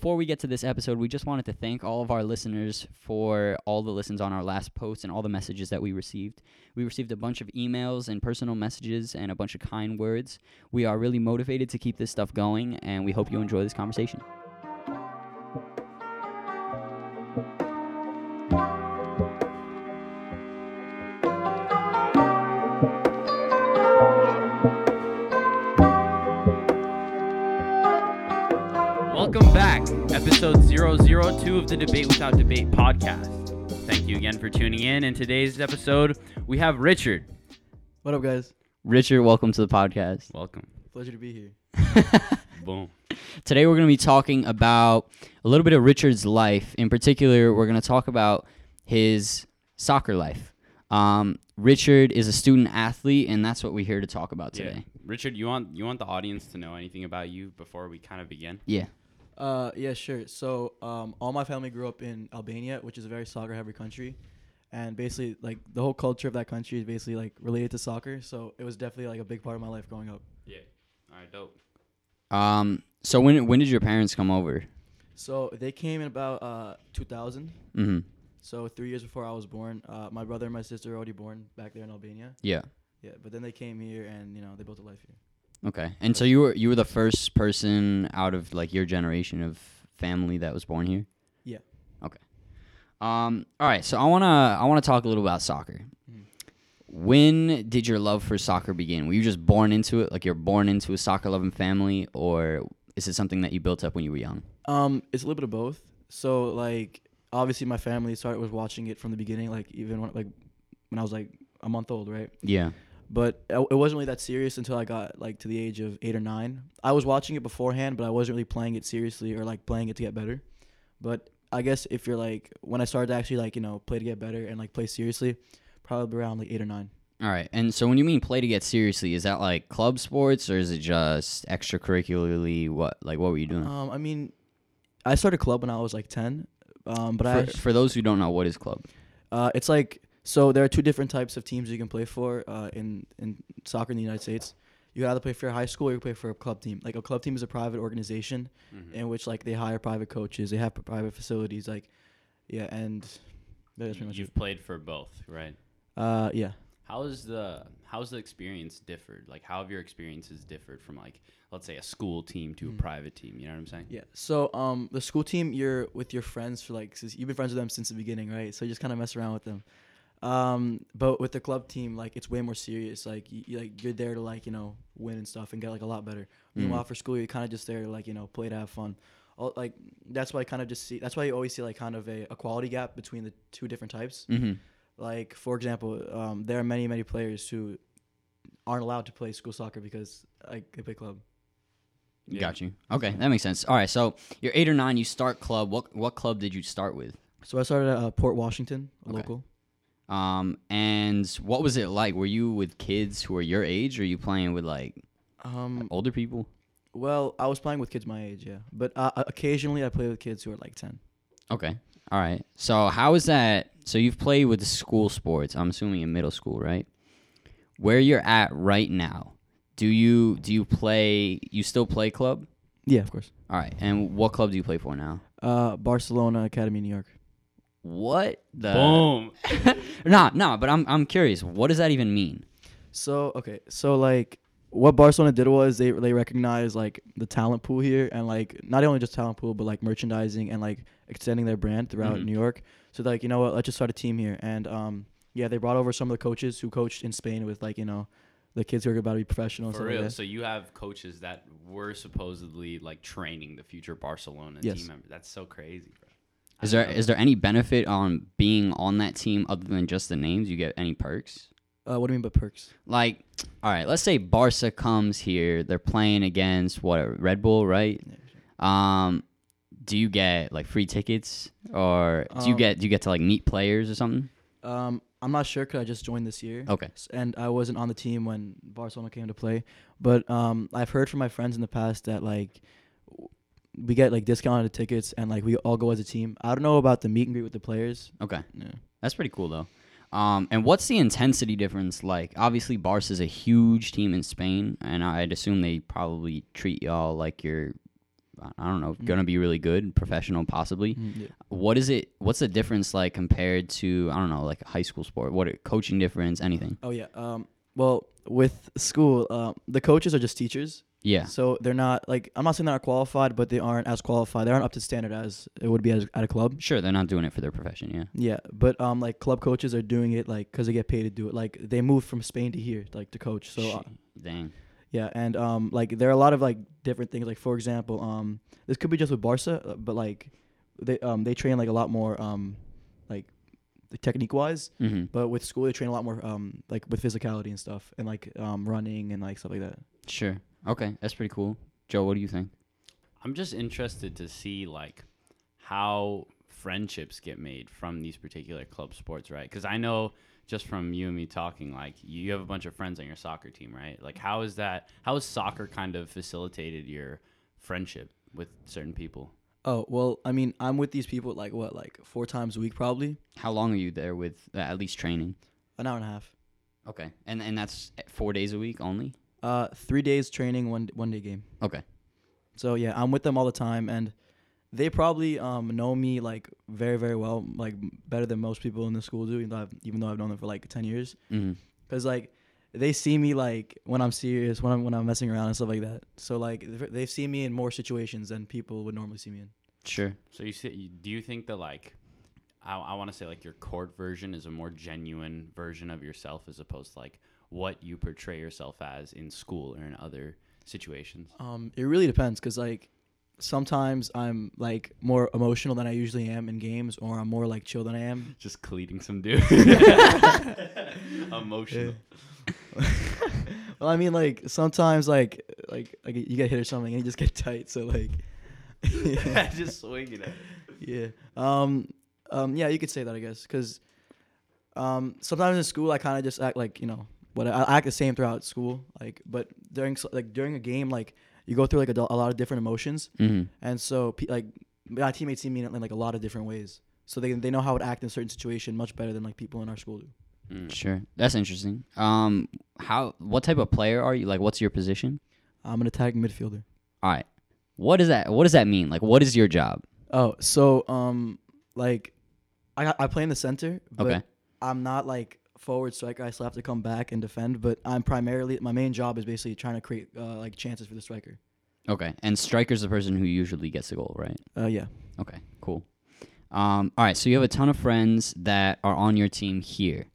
before we get to this episode, we just wanted to thank all of our listeners for all the listens on our last post and all the messages that we received. We received a bunch of emails and personal messages and a bunch of kind words. We are really motivated to keep this stuff going, and we hope you enjoy this conversation. Episode 002 of the Debate Without Debate podcast. Thank you again for tuning in. In today's episode, we have Richard. What up, guys? Richard, welcome to the podcast. Welcome. Pleasure to be here. Boom. Today, we're going to be talking about a little bit of Richard's life. In particular, we're going to talk about his soccer life. Um, Richard is a student athlete, and that's what we're here to talk about Yeah. today. Richard, you want you want the audience to know anything about you before we kind of begin? Yeah. Uh, yeah, sure. So, um, all my family grew up in Albania, which is a very soccer-heavy country, and basically, like the whole culture of that country is basically like related to soccer. So it was definitely like a big part of my life growing up. Yeah. All right, dope. Um, so when when did your parents come over? So they came in about uh 2000. Mm-hmm. So three years before I was born. Uh, my brother and my sister were already born back there in Albania. Yeah. Yeah, but then they came here and you know they built a life here. Okay. And so you were you were the first person out of like your generation of family that was born here. Yeah. Okay. Um. All right. So I wanna I wanna talk a little about soccer. Mhm. When did your love for soccer begin? Were you just born into it? Like you're born into a soccer loving family, or is it something that you built up when you were young? Um, it's a little bit of both. So like obviously my family started was watching it from the beginning, like even when like when I was like a month old, right? Yeah. But it wasn't really that serious until I got like to the age of eight or nine. I was watching it beforehand, but I wasn't really playing it seriously or like playing it to get better. But I guess if you're like when I started to actually like you know play to get better and like play seriously, probably around like eight or nine. All right. And so when you mean play to get seriously, is that like club sports or is it just extracurricularly? What like what were you doing? Um, I mean, I started club when I was like ten. Um, but I for, for those who don't know, what is club? Uh, it's like so there are two different types of teams you can play for uh, in in soccer in the United States. You either play for your high school or you play for a club team. Like a club team is a private organization Mhm. in which like they hire private coaches, they have private facilities, like yeah, and that's pretty much You've it. played for both, right? Uh, yeah. How's the how's the experience differed? Like how have your experiences differed from like let's say a school team to Mhm. a private team? You know what I'm saying? Yeah. So um, the school team, you're with your friends for like since you've been friends with them since the beginning, right? So you just kind of mess around with them. Um, but with the club team, like it's way more serious. Like you, you like you're there to like you know win and stuff and get like a lot better. Meanwhile, for school, you're kind of just there to like you know play to have fun. All, like that's why I kind of just see. That's why you always see like kind of a, a quality gap between the two different types. Mm-hmm. Like for example, um, there are many many players who aren't allowed to play school soccer because like they play club. Yeah. Got you. Okay, that makes sense. All right, so you're eight or nine. You start club. What what club did you start with? So I started at uh, Port Washington, a Okay. local. Um, and what was it like? Were you with kids who were your age, or are you playing with like Um, older people? Well, I was playing with kids my age, yeah. But uh, uh, occasionally I play with kids who are like 10. Okay. All right. So how is that? So you've played with the school sports. I'm assuming in middle school, right? Where you're at right now, do you do you play? You still play club? Yeah, of course. All right. And what club do you play for now? Uh, Barcelona Academy, New York. What the? Boom. Nah, nah. But I'm I'm curious. What does that even mean? So, okay. So, like, what Barcelona did was they, they recognized, like, the talent pool here and, like, not only just talent pool, but, like, merchandising and, like, extending their brand throughout Mhm. New York. So, like, you know what? Let's just start a team here. And, um, yeah, they brought over some of the coaches who coached in Spain with, like, you know, the kids who are about to be professionals. For stuff like real. So you have coaches that were supposedly like training the future Barcelona Yes. team members. That's so crazy, bro. Is there is there any benefit on being on that team other than just the names? You get any perks? Uh, what do you mean by perks? Like, all right, let's say Barca comes here. They're playing against what Red Bull, right? Um, do you get like free tickets, or do you Um, get do you get to like meet players or something? Um, I'm not sure because I just joined this year. Okay. S- and I wasn't on the team when Barcelona came to play. But um, I've heard from my friends in the past that like we get like discounted tickets and like we all go as a team. I don't know about the meet and greet with the players. Okay. Yeah. That's pretty cool though. Um, and what's the intensity difference like? Obviously, Barca is a huge team in Spain, and I'd assume they probably treat y'all like you're I don't know, Mm. gonna be really good, professional possibly. Mm, yeah. What is it? What's the difference like compared to I don't know, like high school sport? What coaching difference? Anything? Oh yeah. Um. Well, with school, um, the coaches are just teachers. Yeah. So they're not like I'm not saying they're not qualified, but they aren't as qualified. They aren't up to standard as it would be as, at a club. Sure, they're not doing it for their profession. Yeah. Yeah, but um, like club coaches are doing it like because they get paid to do it. Like they moved from Spain to here, like to coach. So uh, Dang. yeah, and um, like there are a lot of like different things. Like for example, um, this could be just with Barca, uh, but like they um they train like a lot more um, like technique wise. Mm-hmm. But with school, they train a lot more um like with physicality and stuff, and like um running and like stuff like that. Sure. Okay, that's pretty cool. Joe, what do you think? I'm just interested to see like how friendships get made from these particular club sports, right? Because I know just from you and me talking, like you have a bunch of friends on your soccer team, right? Like how is that? How has soccer kind of facilitated your friendship with certain people? Oh well, I mean, I'm with these people like what, like four times a week, probably How long are you there with uh, at least training? an hour and a half. Okay, and and that's four days a week only. Uh, three days training, one one day game. Okay. So yeah, I'm with them all the time, and they probably um know me like very very well, like better than most people in the school do. Even though I've, even though I've known them for like ten years, Mm-hmm. because like they see me like when I'm serious, when I'm when I'm messing around and stuff like that. So like they've seen me in more situations than people would normally see me in. Sure. So you see, do you think that like I, I want to say like your court version is a more genuine version of yourself as opposed to like what you portray yourself as in school or in other situations? Um, it really depends, cause like sometimes I'm like more emotional than I usually am in games, or I'm more like chill than I am. Just cleating some dude. Emotional. well, I mean, like sometimes, like like like you get hit or something, and you just get tight. So like, yeah, Just swinging it. yeah, um, um, yeah, you could say that, I guess, because um, sometimes in school I kind of just act like you know what I, I act the same throughout school, like, but during like during a game, like you go through like a, a lot of different emotions, Mm-hmm. and so like my teammates see me in, in like a lot of different ways, so they they know how to act in a certain situation much better than like people in our school do. Mm. Sure. That's interesting. Um, how? What type of player are you? Like, what's your position? I'm an attacking midfielder. All right. What does that? What does that mean? Like, what is your job? Oh, so um, like, I I play in the center, but Okay. I'm not like forward striker. I still have to come back and defend, but I'm primarily my main job is basically trying to create uh, like chances for the striker. Okay. And striker's the person who usually gets the goal, right? Uh, yeah. Okay. Cool. Um, all right. So you have a ton of friends that are on your team here.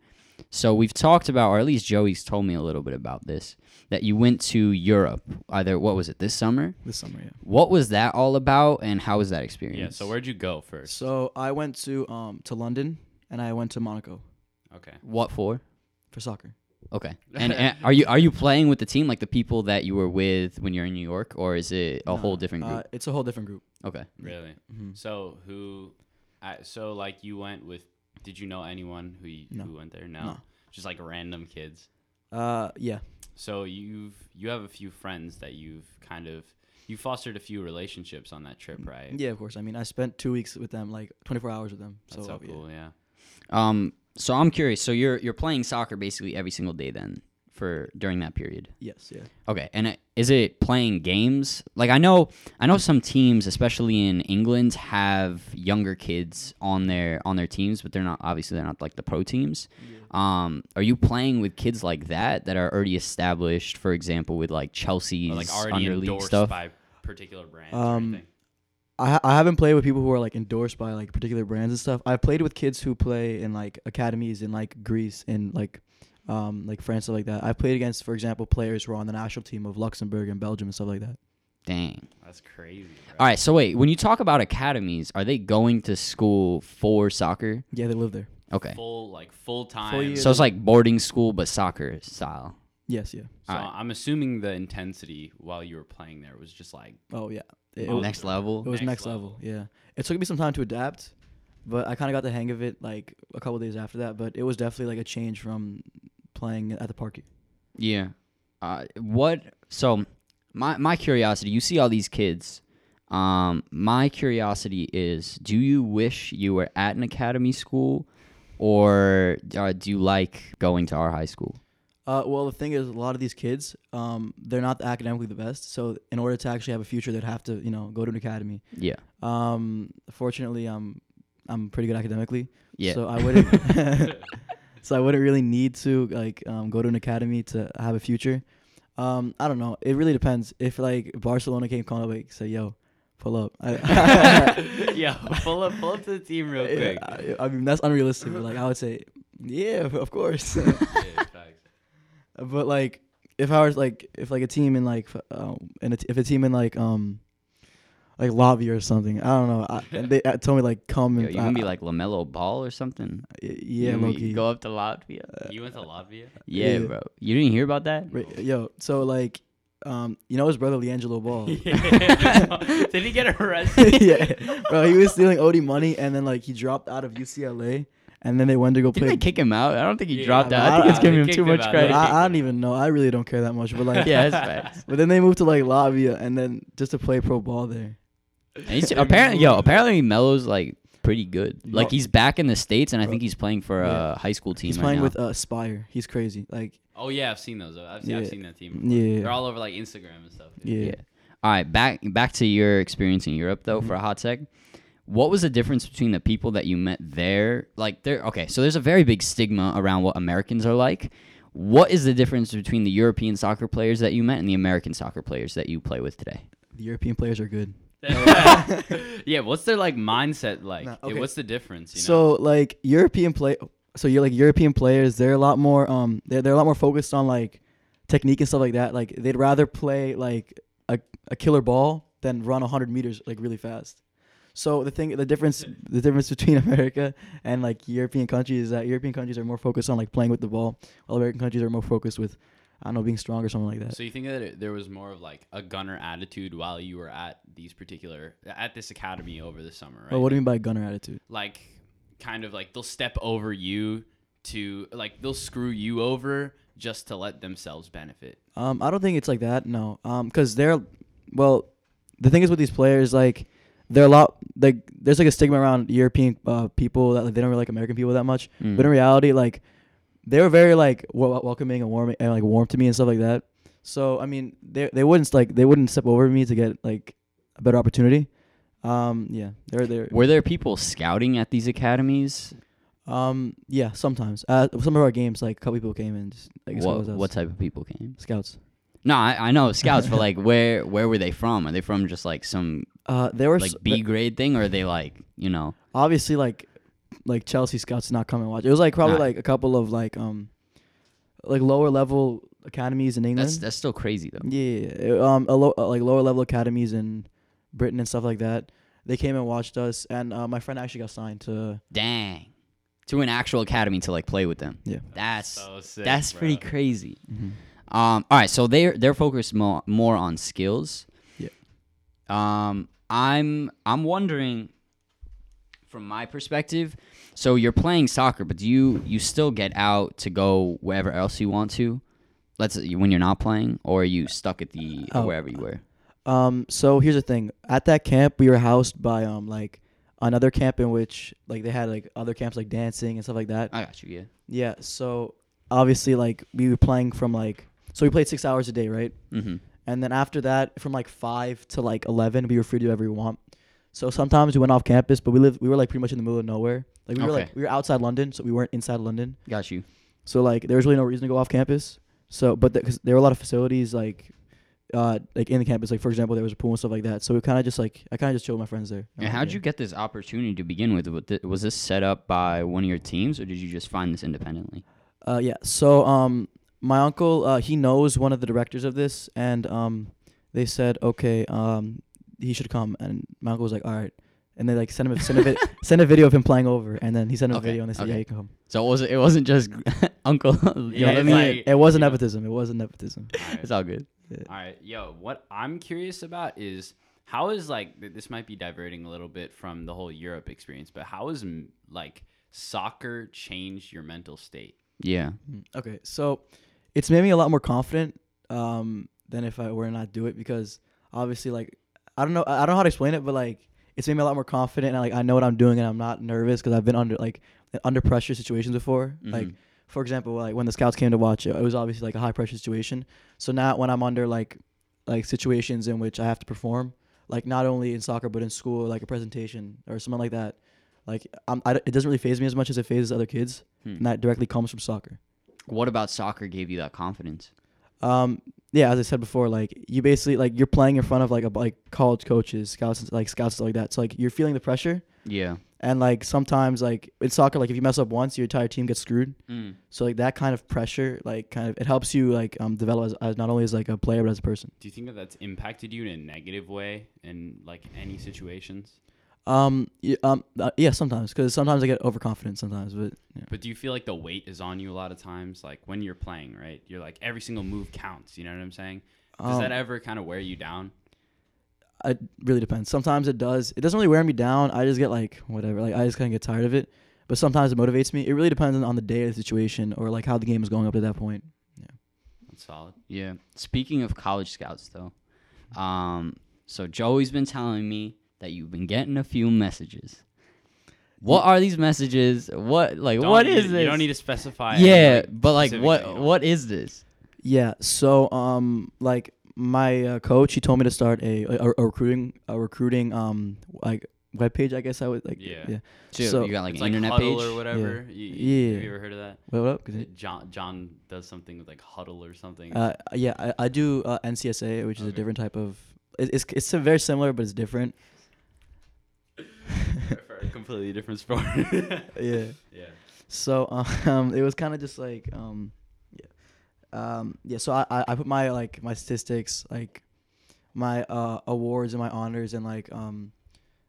So we've talked about, or at least Joey's told me a little bit about this, that you went to Europe. Either what was it this summer? This summer, yeah. What was that all about, and how was that experience? Yeah. So where'd you go first? So I went to um to London and I went to Monaco Okay. What for? for soccer. Okay. And, and are you are you playing with the team like the people that you were with when you're in New York, or is it a whole Nah, different Uh, group? it's a whole different group. okay. Really? hmm So who? I so like you went with? Did you know anyone who you, No. who went there? No. No. Just like random kids. Uh, yeah. So you've you have a few friends that you've kind of you fostered a few relationships on that trip, right? Yeah, of course. I mean, I spent two weeks with them, like 24 hours with them. That's so so yeah. cool. Yeah. Um. So I'm curious. So you're you're playing soccer basically every single day then for during that period. Yes, yeah. Okay. And it, is it playing games? Like I know I know some teams, especially in England, have younger kids on their on their teams, but they're not obviously they're not like the pro teams. Um, are you playing with kids like that that are already established? For example, with like Chelsea's Or like already underleague endorsed stuff. by particular brands or Um, anything. I ha- I haven't played with people who are like endorsed by like particular brands and stuff. I've played with kids who play in like academies in like Greece and like um like France stuff like that. I've played against, for example, players who are on the national team of Luxembourg and Belgium and stuff like that. Dang. That's crazy. Bro. All right. So wait, when you talk about academies, are they going to school for soccer? Yeah, they live there. Okay. Full like full time. Year. So it's like boarding school but soccer style. Yes, yeah. So Alright. I'm assuming the intensity while you were playing there was just like Oh yeah. It, it Oh, was, Next level. it was next next, level. Yeah. It took me some time to adapt, but I kind of got the hang of it like a couple days after that. But it was definitely like a change from playing at the park. Yeah. Uh, what? So, my my curiosity. You see all these kids. Um, my curiosity is: Do you wish you were at an academy school, or uh, do you like going to our high school? Uh, well, the thing is, a lot of these kids, um, they're not academically the best. So, in order to actually have a future, they'd have to, you know, go to an academy. Yeah. Um, fortunately, I'm, I'm pretty good academically. Yeah. So I wouldn't. so I wouldn't really need to like um, go to an academy to have a future. Um, I don't know. It really depends. If like Barcelona came calling like say, "Yo, pull up," yeah, pull up, pull up to the team real quick. I, I mean, that's unrealistic. But like, I would say, yeah, of course. Yeah. But like, if I was like, if like a team in like, f- um, and a t- if a team in like um, like Latvia or something, I don't know. I, they uh, told me like come Yo, and you can be like LaMelo Ball or something. I- yeah, You Loki. Go up to Latvia. You went to Latvia? Yeah, yeah. bro. You didn't hear about that? Right, yo, so like, um, you know his brother LiAngelo Ball. Yeah. Did he get arrested? yeah, bro, he was stealing OD money, and then like he dropped out of UCLA, and then they went to go Didn't play. they kick him out? I don't think he Yeah, dropped out. I I- think it's I- giving him kicked too him much out. credit. I, I don't even know. I really don't care that much, but like, yeah, that's facts. But then they moved to like Latvia, and then just to play pro ball there. And he's, apparently, yo, apparently Melo's like pretty good. Like he's back in the states, and I think he's playing for a Yeah. high school team He's right playing now. with uh, Spire. He's crazy. Like, Oh yeah, I've seen those. I've seen, I've Yeah. seen that team. before. Yeah. They're all over like Instagram and stuff. yeah. Yeah. All right, back back to your experience in Europe though Mhm. for a hot sec. What was the difference between the people that you met there? Like there okay, so there's a very big stigma around what Americans are like. What is the difference between the European soccer players that you met and the American soccer players that you play with today? The European players are good. yeah, what's their like mindset like? Nah, okay. what's the difference? You know? So like European play, so you're like European players. They're a lot more um they're they're a lot more focused on like technique and stuff like that. Like they'd rather play like a a killer ball than run 100 meters like really fast. So the thing, the difference, the difference between America and like European countries is that European countries are more focused on like playing with the ball, while American countries are more focused with, I don't know, being strong or something like that. So you think that it, there was more of like a gunner attitude while you were at these particular at this academy over the summer, right? Well, what do you mean by gunner attitude? like kind of like they'll step over you to like they'll screw you over just to let themselves benefit. Um, I don't think it's like that. No. Um, because they're, well, the thing is with these players, like, they're a lot like there's like a stigma around European uh, people that like, they don't really like American people that much. Mm. But in reality, like, they were very like wel- welcoming and warm and like warm to me and stuff like that. So I mean, they they wouldn't like they wouldn't step over me to get like a better opportunity. Um, yeah, they're they're Were there people scouting at these academies? um yeah sometimes uh some of our games like a couple people came and just like What, what type of people came? scouts. No, I, I know scouts, but like where where were they from? Are they from just like some Uh, they were like s- B grade thing, or are they like you know? obviously like like Chelsea scouts not come and watch. It was like probably Nah. like a couple of like um like lower level academies in England. That's that's still crazy though. yeah, um, a low, uh, like lower level academies in Britain and stuff like that. They came and watched us, and uh, my friend actually got signed to. Dang, to an actual academy to like play with them. Yeah. That's So sick, that's pretty bro. crazy. Um, all right, so they're they're focused more more on skills. Yeah. Um, I'm I'm wondering, from my perspective, so you're playing soccer, but do you you still get out to go wherever else you want to? Let's when you're not playing, or are you stuck at the Oh, wherever you were? Um, so here's the thing. At that camp, we were housed by um like another camp in which like they had like other camps like dancing and stuff like that. I got you. Yeah. Yeah. So obviously, like we were playing from like so we played six hours a day, right? Mm-hmm. And then after that, from like five to like eleven, we were free to do whatever we want. So sometimes we went off campus, but we lived we were like pretty much in the middle of nowhere. Like we were like we were outside London, so we weren't inside London. Got you. So like there was really no reason to go off campus. So but because there were a lot of facilities like uh like in the campus, like for example, there was a pool and stuff like that. So we kind of just like I kind of just chilled with my friends there. And how'd you get this opportunity to begin with? Was Was this set up by one of your teams, or did you just find this independently? Uh, yeah. So um, my uncle uh, he knows one of the directors of this, and um, they said okay, um, he should come, and my uncle was like, all right, and they like sent him a, send a vid- send a video of him playing over, and then he sent him Okay, a video, and they said okay. yeah, you can come. So it wasn't it wasn't just Uncle. you Yeah, know what I it's mean? like- it wasn't you know. nepotism. It wasn't nepotism. Alright. it's all good. All right, yo, what I'm curious about is how is like th- this might be diverting a little bit from the whole Europe experience, but how has m- like soccer changed your mental state? Yeah. Mm, Okay, so it's made me a lot more confident um, than if I were to not do it because obviously, like, I don't know, I don't know how to explain it, but like, it's made me a lot more confident and like I know what I'm doing and I'm not nervous because I've been under like under pressure situations before. Like Mhm. for example, like when the scouts came to watch it, it was obviously like a high pressure situation. So now when I'm under like like situations in which I have to perform, like not only in soccer but in school, like a presentation or something like that, like I'm, I, it doesn't really phase me as much as it phases other kids, Hmm. and that directly comes from soccer. What about soccer gave you that confidence? Um, yeah, as I said before, like you basically like you're playing in front of like a like college coaches, scouts, like scouts stuff like that. So like you're feeling the pressure, Yeah. and like sometimes like in soccer, like if you mess up once, your entire team gets screwed. Mm. So like that kind of pressure, like kind of it helps you like um develop as, as not only as like a player but as a person. Do you think that that's impacted you in a negative way in like any situations? Um, yeah, um, uh, yeah, sometimes because sometimes I get overconfident sometimes, but yeah. But do you feel like the weight is on you a lot of times? Like when you're playing, right? You're like every single move counts. You know what I'm saying? Does Um, that ever kind of wear you down? it really depends. Sometimes it does. It doesn't really wear me down. I just get like whatever. Like I just kind of get tired of it. But sometimes it motivates me. It really depends on, on the day of the situation or like how the game is going up to that point. Yeah, that's solid. Yeah. Speaking of college scouts, though, um, so Joey's been telling me that you've been getting a few messages. What are these messages? What like Don't- what you- is this? You don't need to specify. any, yeah, like, but like specifics what that what is this? Yeah. So um like my uh, coach he told me to start a, a, a recruiting a recruiting um like webpage I guess I would like Yeah. yeah. So, So- you got like It's an like internet Hudl page. or whatever. You, you- Yeah. Have you ever heard of that? What up? 'Cause it- John John does something with like Hudl or something. Uh, yeah, I, I do uh, NCSA, which is a Okay. different type of. It, it's it's very similar, but it's different. for a completely different sport. Yeah. yeah. So um, it was kind of just like um, yeah, um, yeah. So I, I I put my like my statistics, like my uh awards and my honors and like um,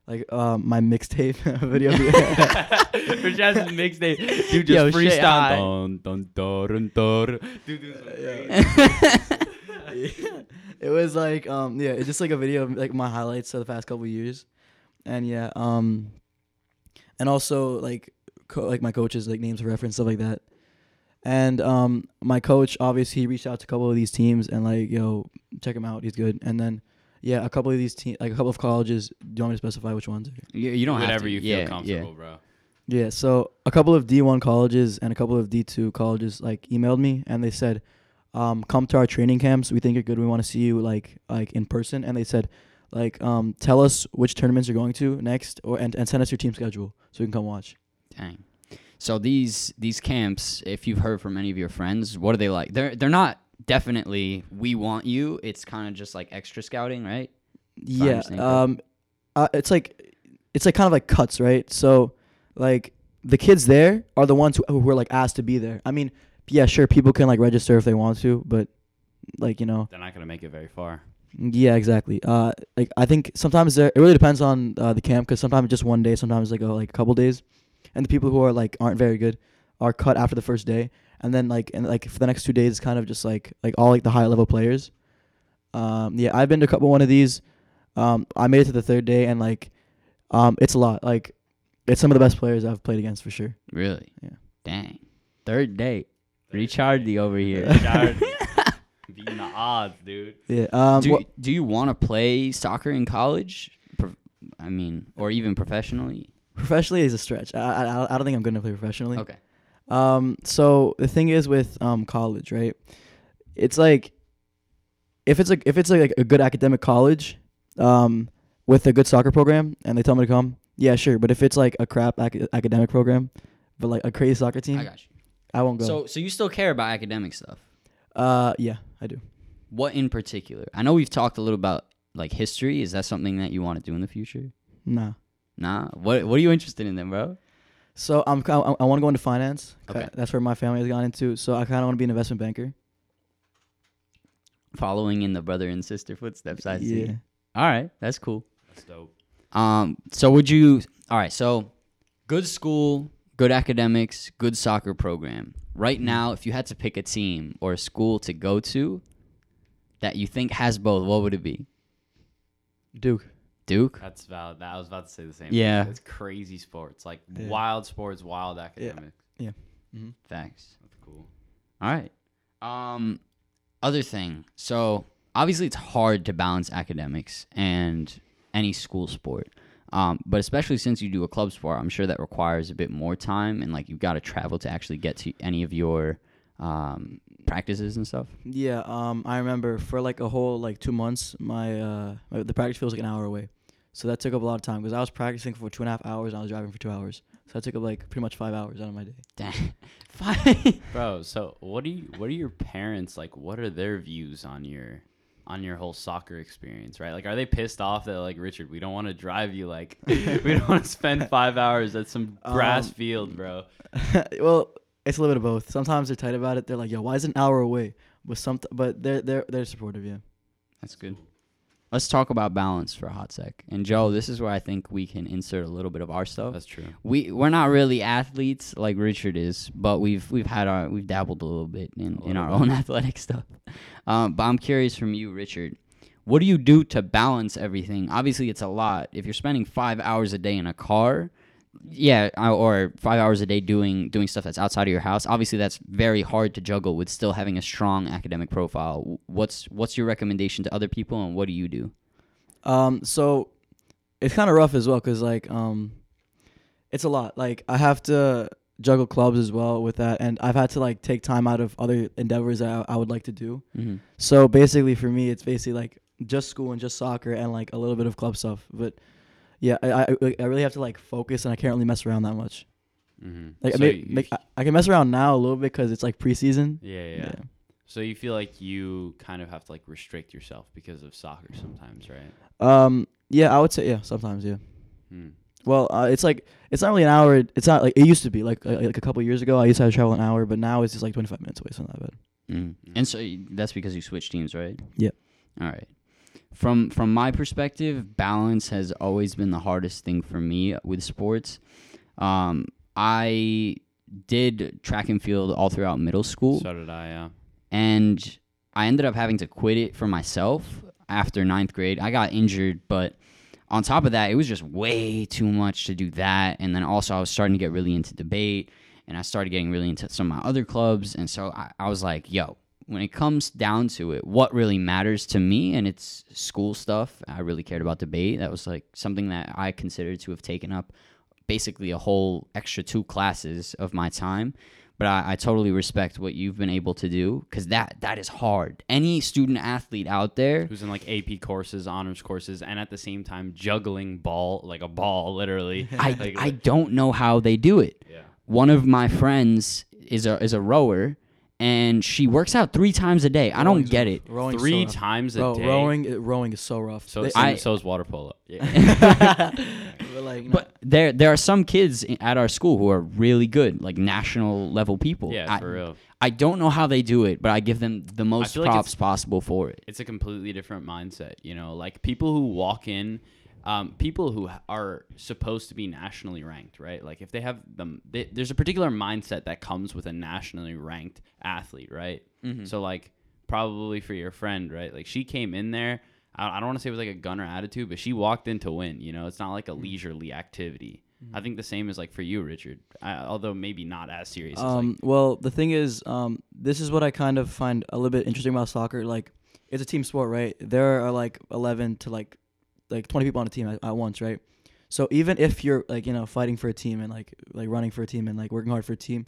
like um my mixtape video. For Jasmine's mixtape, dude, just Yo, shit, I- freestyle. Dun, dun, dun, dun, dun. Dude, Yeah. it was like um yeah, it's just like a video of like my highlights of the past couple years, and yeah um, and also like co- like my coaches like names of reference stuff like that, and um my coach obviously he reached out to a couple of these teams and like yo check him out he's good and then yeah a couple of these teams like a couple of colleges do you want me to specify which ones? you, you don't have Whatever to. you feel yeah, comfortable, bro. Yeah, so a couple of D1 colleges and a couple of D2 colleges like emailed me and they said, um, "Come to our training camps. We think you're good. We want to see you like like in person." And they said, like, um, tell us which tournaments you're going to next, or and, and send us your team schedule so we can come watch. Yeah. Dang. So these these camps, if you've heard from any of your friends, what are they like? They're they're not definitely we want you. It's kind of just like extra scouting, right? Yeah, um, uh, it's like it's like kind of like cuts, right? So like the kids there are the ones who who are like asked to be there. I mean, yeah, sure, people can like register if they want to, but like you know. They're not gonna make it very far. Yeah, exactly. Uh, like I think sometimes there, it really depends on uh, the camp because sometimes just one day, sometimes like a, like a couple days, and the people who are like aren't very good are cut after the first day, and then like and like for the next two days, it's kind of just like like all like the high level players. Um, yeah, I've been to a couple one of these. Um, I made it to the third day, and like, um, it's a lot. Like, it's some of the best players I've played against for sure. Really? Yeah. Dang. Third date. Richardy over here. Richard, beating the odds, dude. Yeah. Um. do, wha- do you want to play soccer in college? Pro- I mean, or even professionally? professionally is a stretch. I, I I don't think I'm gonna play professionally. Okay. Um, so the thing is with um college, right? It's like if it's like if it's like a good academic college, um, with a good soccer program, and they tell me to come, yeah, sure. But if it's like a crap ac- academic program, but like a crazy soccer team, I got you. I won't go. So, so you still care about academic stuff? Uh, yeah, I do. What in particular? I know we've talked a little about like history. Is that something that you want to do in the future? Nah. Nah. What What are you interested in then, bro? So I'm ki- I, I want to go into finance. Okay. That's where my family has gone into. So I kind of want to be an investment banker. Following in the brother and sister footsteps. I see. yeah. All right, that's cool. That's dope. Um, so would you? All right, so good school, good academics, good soccer program. Right now, if you had to pick a team or a school to go to that you think has both, what would it be? Duke. Duke. That's valid. I was about to say the same. Yeah. thing. It's crazy sports, like Yeah. wild sports, wild academics. Yeah. Mm-hmm. Facts. That's cool. All right. Um, other thing. So obviously, it's hard to balance academics and any school sport. Um, but especially since you do a club sport, I'm sure that requires a bit more time, and like you've got to travel to actually get to any of your um, practices and stuff. Yeah, um, I remember for like a whole like two months, my uh, my, the practice feels like an hour away, so that took up a lot of time because I was practicing for two and a half hours and I was driving for two hours, so that took up like pretty much five hours out of my day. Dang, Fine. Bro, so what do you what are your parents like what are their views on your on your whole soccer experience, right? Like are they pissed off that like Richard, we don't want to drive you like we don't want to spend 5 hours at some grass Um, field, bro. well, it's a little bit of both. Sometimes they're tight about it. They're like, "Yo, why is it an hour away?" But some, but they're they're they're supportive. Yeah. That's good. Let's talk about balance for a hot sec. And Joe, this is where I think we can insert a little bit of our stuff. That's true. we we're not really athletes like Richard is, but we've we've had our we've dabbled a little bit in, A in our bit. own athletic stuff. Um, but I'm curious from you, Richard. What do you do to balance everything? Obviously, it's a lot. If you're spending five hours a day in a car, yeah, or five hours a day doing doing stuff that's outside of your house. Obviously, that's very hard to juggle with still having a strong academic profile. What's what's your recommendation to other people, and what do you do? Um, so it's kind of rough as well because like um, it's a lot. Like I have to juggle clubs as well with that, and I've had to like take time out of other endeavors that I, I would like to do. Mm-hmm. So basically, for me, it's basically like just school and just soccer and like a little bit of club stuff. But yeah, I I, I really have to like focus, and I can't really mess around that much. Mhm. Like, so I, may, you- make, I, I can mess around now a little bit because it's like preseason. yeah, yeah, So you feel like you kind of have to like restrict yourself because of soccer sometimes, right? Um. Yeah, I would say yeah. Sometimes yeah. Hmm. Well, uh, it's like it's not really an hour. It's not like it used to be. Like uh, like a couple years ago, I used to have to travel an hour, but now it's just like 25 minutes away. So not that bad. Mm. And so that's because you switch teams, right? Yeah. All right. From from my perspective, balance has always been the hardest thing for me with sports. Um, I did track and field all throughout middle school, So did I, yeah. and I ended up having to quit it for myself after ninth grade. I got injured, but on top of that, it was just way too much to do that. And then also, I was starting to get really into debate, and I started getting really into some of my other clubs. And so I, I was like, yo, when it comes down to it, what really matters to me, and it's school stuff. I really cared about debate. That was like something that I considered to have taken up basically a whole extra two classes of my time but I, I totally respect what you've been able to do because that that is hard. Any student athlete out there, Who's in like AP courses, honors courses, and at the same time juggling ball like a ball, literally. I Like, I don't know how they do it. yeah. One of my friends is a is a rower, and she works out three times a day. I don't Rowing's get it. Rowing's Three so times a Bro, day. rowing rowing is so rough. So They- so, I- so is water polo. Yeah. but like, no. But there there are some kids i- at our school who are really good, like national level people. yeah, I, for real. I don't know how they do it, but I give them the most feel like props it's- possible for it. It's a completely different mindset. You know, like people who walk in, um, people who are supposed to be nationally ranked, right? Like if they have them, they, there's a particular mindset that comes with a nationally ranked athlete, right? So like probably for your friend, right? Like she came in there. I, I don't want to say it was like a gunner attitude, but she walked in to win. You know, it's not like a leisurely activity. I think the same is like for you, Richard. I, although maybe not as serious. as like, Um, well, the thing is, um, this is what I kind of find a little bit interesting about soccer. Like, it's a team sport, right? There are like 11 to like like 20 people on a team at, at once, right? So even if you're like you know fighting for a team and like like running for a team and like working hard for a team,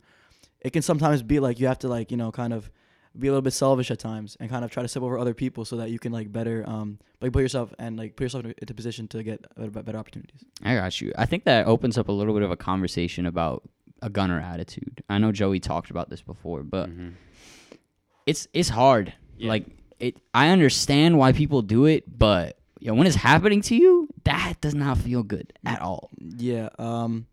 it can sometimes be like you have to like you know kind of be a little bit selfish at times and kind of try to step over other people so that you can like better um like put yourself and like put yourself into position to get better, better opportunities. I got you. I think that opens up a little bit of a conversation about a gunner attitude. I know Joey talked about this before, but mhm. it's it's hard. Yeah. Like it I understand why people do it, but you know, when it's happening to you, that does not feel good at all. Yeah. Um,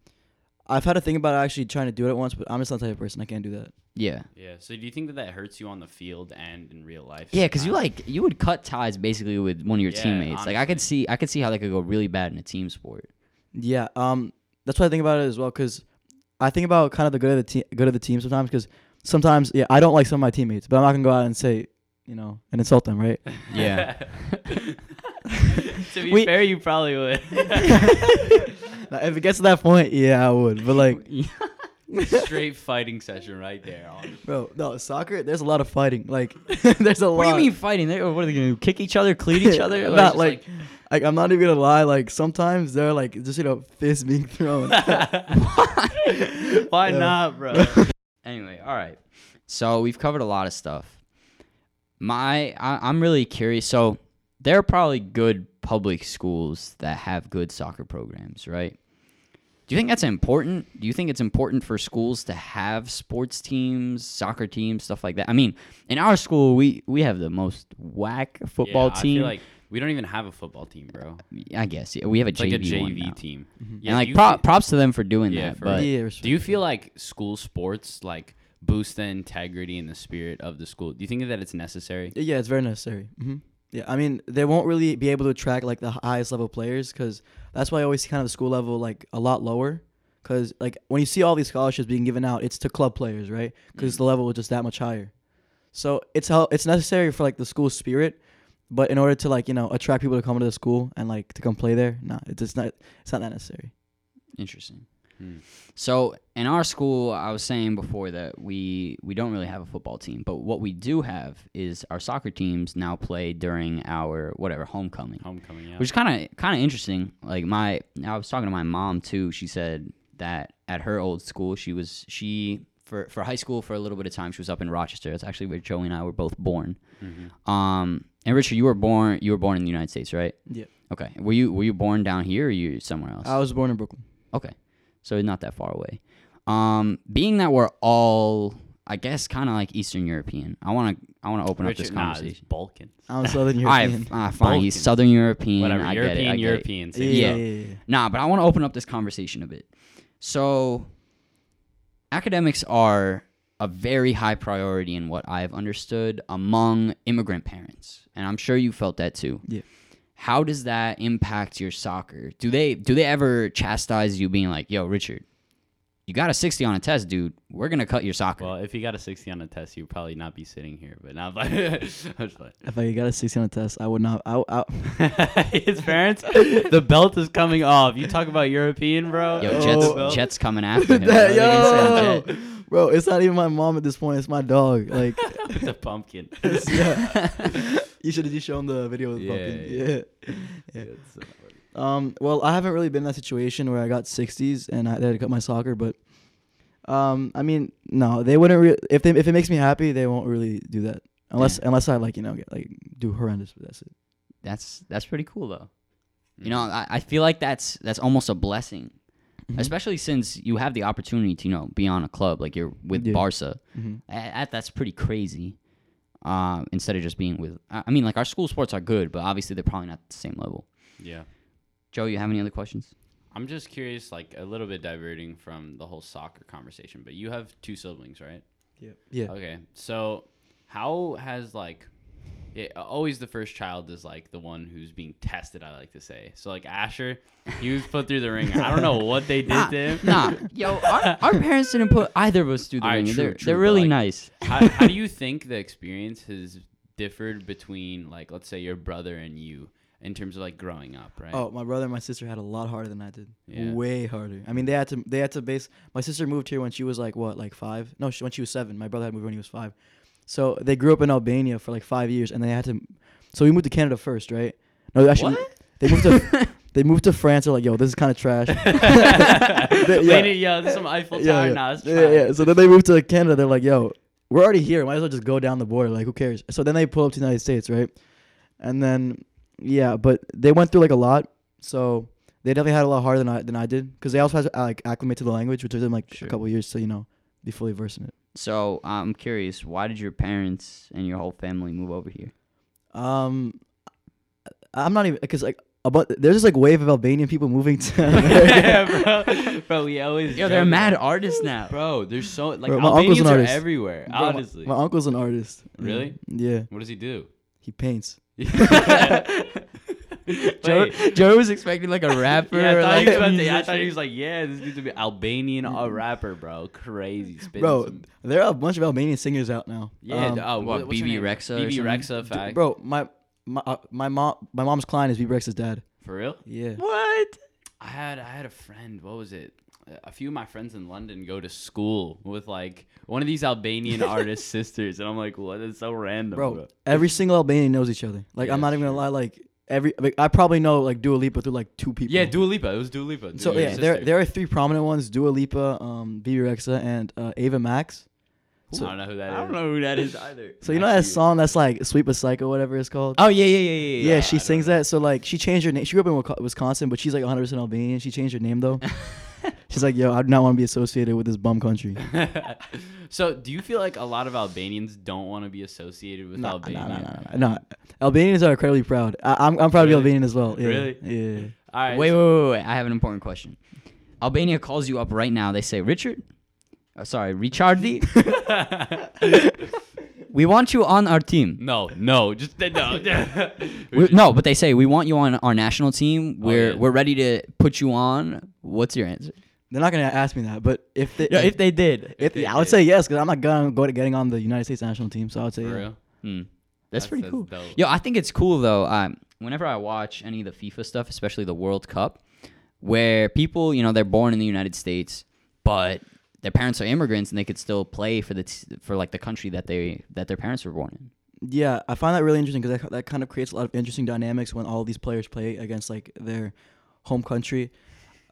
I've had to think about actually trying to do it at once, but I'm just not the type of person I can't do that. Yeah. Yeah. So do you think that that hurts you on the field and in real life? Yeah, because you like you would cut ties basically with one of your Yeah, teammates. Like I could see I could see how that could go really bad in a team sport. Yeah. Um, that's what I think about it as well, because I think about kind of the good of the team, good of the team sometimes, because sometimes, yeah, I don't like some of my teammates, but I'm not gonna go out and say, you know, and insult them, right? Yeah. to be We- fair, you probably would. Now, if it gets to that point, yeah, I would. But like, Straight fighting session right there. On. bro, no, soccer. There's a lot of fighting. Like, there's a lot. What do you mean fighting? They, what are they gonna do? Kick each other, cleat each other? Not Like, like, Like I'm not even gonna lie. Like sometimes they're like just you know fists being thrown. Why Yeah. not, bro? Anyway, all right. So we've covered a lot of stuff. My, I, I'm really curious. So there are probably good public schools that have good soccer programs, right? Do you think that's important? Do you think it's important for schools to have sports teams, soccer teams, stuff like that? I mean, in our school, we we have the most whack football yeah, team. I feel like we don't even have a football team, bro. I guess yeah, we have a It's JV like a JV now. team. Mhm. Yeah, and like pro- feel- props to them for doing Yeah, that. for But yeah, Do you feel like school sports like boost the integrity and the spirit of the school? Do you think that it's necessary? Yeah, it's very necessary. hmm Yeah, I mean, they won't really be able to attract like the highest level players because that's why I always see kind of the school level like a lot lower. Because like when you see all these scholarships being given out, it's to club players, right? Because Mm. the level is just that much higher. So it's how it's necessary for like the school spirit, but in order to like you know attract people to come to the school and like to come play there, nah, it's just not it's not that necessary. interesting. Hmm. So in our school, I was saying before that we we don't really have a football team, but what we do have is our soccer teams now play during our whatever homecoming, Homecoming, yeah. which is kind of kind of interesting. Like my, I was talking to my mom too. She said that at her old school, she was she for for high school for a little bit of time. She was up in Rochester. That's actually where Joey and I were both born. Mhm. Um, and Richard, you were born you were born in the United States, right? Yeah. Okay. Were you were you born down here or you somewhere else? I was born in Brooklyn. Okay, so not that far away. Um, being that we're all, I guess, kind of like Eastern European, I want to I want to open up this Richard, nah, it's conversation. Balkans. I'm Southern All right, European. uh, fine. He's Southern European. Whatever, I get it. European, I get it. European. yeah, yeah, Yeah. yeah, yeah. Nah, but I want to open up this conversation a bit. So, academics are a very high priority in what I've understood among immigrant parents, and I'm sure you felt that too. Yeah. How does that impact your soccer? Do they do they ever chastise you, being like, "Yo, Richard, you got a 60 on a test, dude. We're gonna cut your soccer." Well, if you got a 60 on a test, you'd probably not be sitting here. But now, I'm just like, If I got a 60 on a test, I would not. I, I, his parents, the belt is coming off. You talk about European, bro. Yo, Oh. Jets, Jets coming after him. That- they gonna say on yo, Jet? bro, it's not even my mom at this point. It's my dog. Like, with the pumpkin. yeah. You should have just shown the video of the Yeah, pumpkin. yeah. Yeah. Um. Well, I haven't really been in that situation where I got 60s and I had to cut my soccer, but. Um, I mean, no, they wouldn't. Re- if they if it makes me happy, they won't really do that unless Yeah. unless I like you know get like do horrendous. But that's it. That's that's pretty cool though. You Mm. know, I, I feel like that's that's almost a blessing, Mhm. especially since you have the opportunity to you know be on a club like you're with Yeah. Barca. Mhm. A- a- that's pretty crazy. Um, instead of just being with, I I mean, like our school sports are good, but obviously they're probably not the same level. Yeah. Joe, you have any other questions? I'm just curious, like a little bit diverting from the whole soccer conversation, but you have two siblings, right? Yeah. Yeah. Okay. So, how has like, it, uh, always the first child is like the one who's being tested. I like to say. So like Asher, he was put through the ringer. I don't know what they did Nah, to him. nah, yo, our, our parents didn't put either of us through the Alright, ringer. true, They're, true, they're really like, nice. how, how do you think the experience has differed between like let's say your brother and you in terms of like growing up, right? Oh, my brother and my sister had a lot harder than I did. Yeah. Way harder. I mean, they had to they had to base. My sister moved here when she was like what, like five? No, she, when she was seven. My brother had moved when he was five. So they grew up in Albania for like five years, and they had to. So we moved to Canada first, right? No, actually, What? they moved to they moved to France. They're like, yo, this is kind of trash. yeah. yeah. yeah, there's some Eiffel Tower yeah, yeah. now. It's yeah, yeah. So then they moved to Canada. They're like, yo, we're already here. Might as well just go down the border. Like, who cares? So then they pull up to the United States, right? And then, yeah, but they went through like a lot. So they definitely had a lot harder than I than I did because they also had to like acclimate to the language, which took them like Sure. a couple years to you know be fully versed in it. So I'm curious, why did your parents and your whole family move over here? Um, I'm not even because like about there's this like wave of Albanian people moving to America. yeah, bro. Bro, we always. Yo, they're joke mad about- artists now. Bro, there's so like Bro, my uncle's Albanians an are artist. everywhere. Bro, my- honestly, my, uncle's an artist. Really? Yeah, what does he do? he paints. Joe, Joe was expecting like a rapper. Yeah, I thought, like, he was about to- I thought he was like, yeah, this needs to be Albanian uh, rapper, bro. Crazy, spitting Bro, some- there are a bunch of Albanian singers out now. yeah. Um, oh, what, Bebe? Rexha Bebe? Rexha, fact. Bro, my my uh, my mom my mom's client is B Brex's dad. For real? Yeah. What? I had I had a friend. What was it? A few of my friends in London go to school with like one of these Albanian artist sisters, and I'm like, what? It's so random, Bro, bro. every single Albanian knows each other. Like Yeah, I'm not it's even gonna lie. Like every like I probably know like Dua Lipa through like two people. Yeah, Dua Lipa. It was Dua Lipa. So your yeah, there sister. there are three prominent ones: Dua Lipa, um, Bebe Rexha, and uh, Ava Max. I don't know who that is. I don't know who that is either. so you know that song that's like "Sweet but Psycho," whatever it's called. Oh yeah, yeah, yeah, yeah. yeah, yeah. she I sings know. that. So like, she changed her name. She grew up in Wisconsin, but she's like 100 percent Albanian. She changed her name though. she's like, yo, I do not want to be associated with this bum country. so, do you feel like a lot of Albanians don't want to be associated with No, no, Albania? no, no, no, no. Albanians are incredibly proud. I, I'm I'm proud to be Albanian as well. Yeah, Really? Yeah. All right. Wait, wait, wait, wait. I have an important question. Albania calls you up right now. They say, Richard, uh, sorry, Richardi, we want you on our team. No, no, just no. We- no, but they say we want you on our national team. We're yeah. we're ready to put you on. What's your answer? They're not gonna ask me that, but if they, Yeah, if they did, if, they yeah, I would did. say yes because I'm not gonna go to getting on the United States national team. So I would say For yeah. real? Hmm. that's, pretty cool. dope. Yo, I think it's cool though. Um, whenever I watch any of the FIFA stuff, especially the World Cup, where people, you know, they're born in the United States, but their parents are immigrants and they could still play for the t- for like the country that they that their parents were born in. Yeah, I find that really interesting because that, that kind of creates a lot of interesting dynamics when all these players play against like their home country.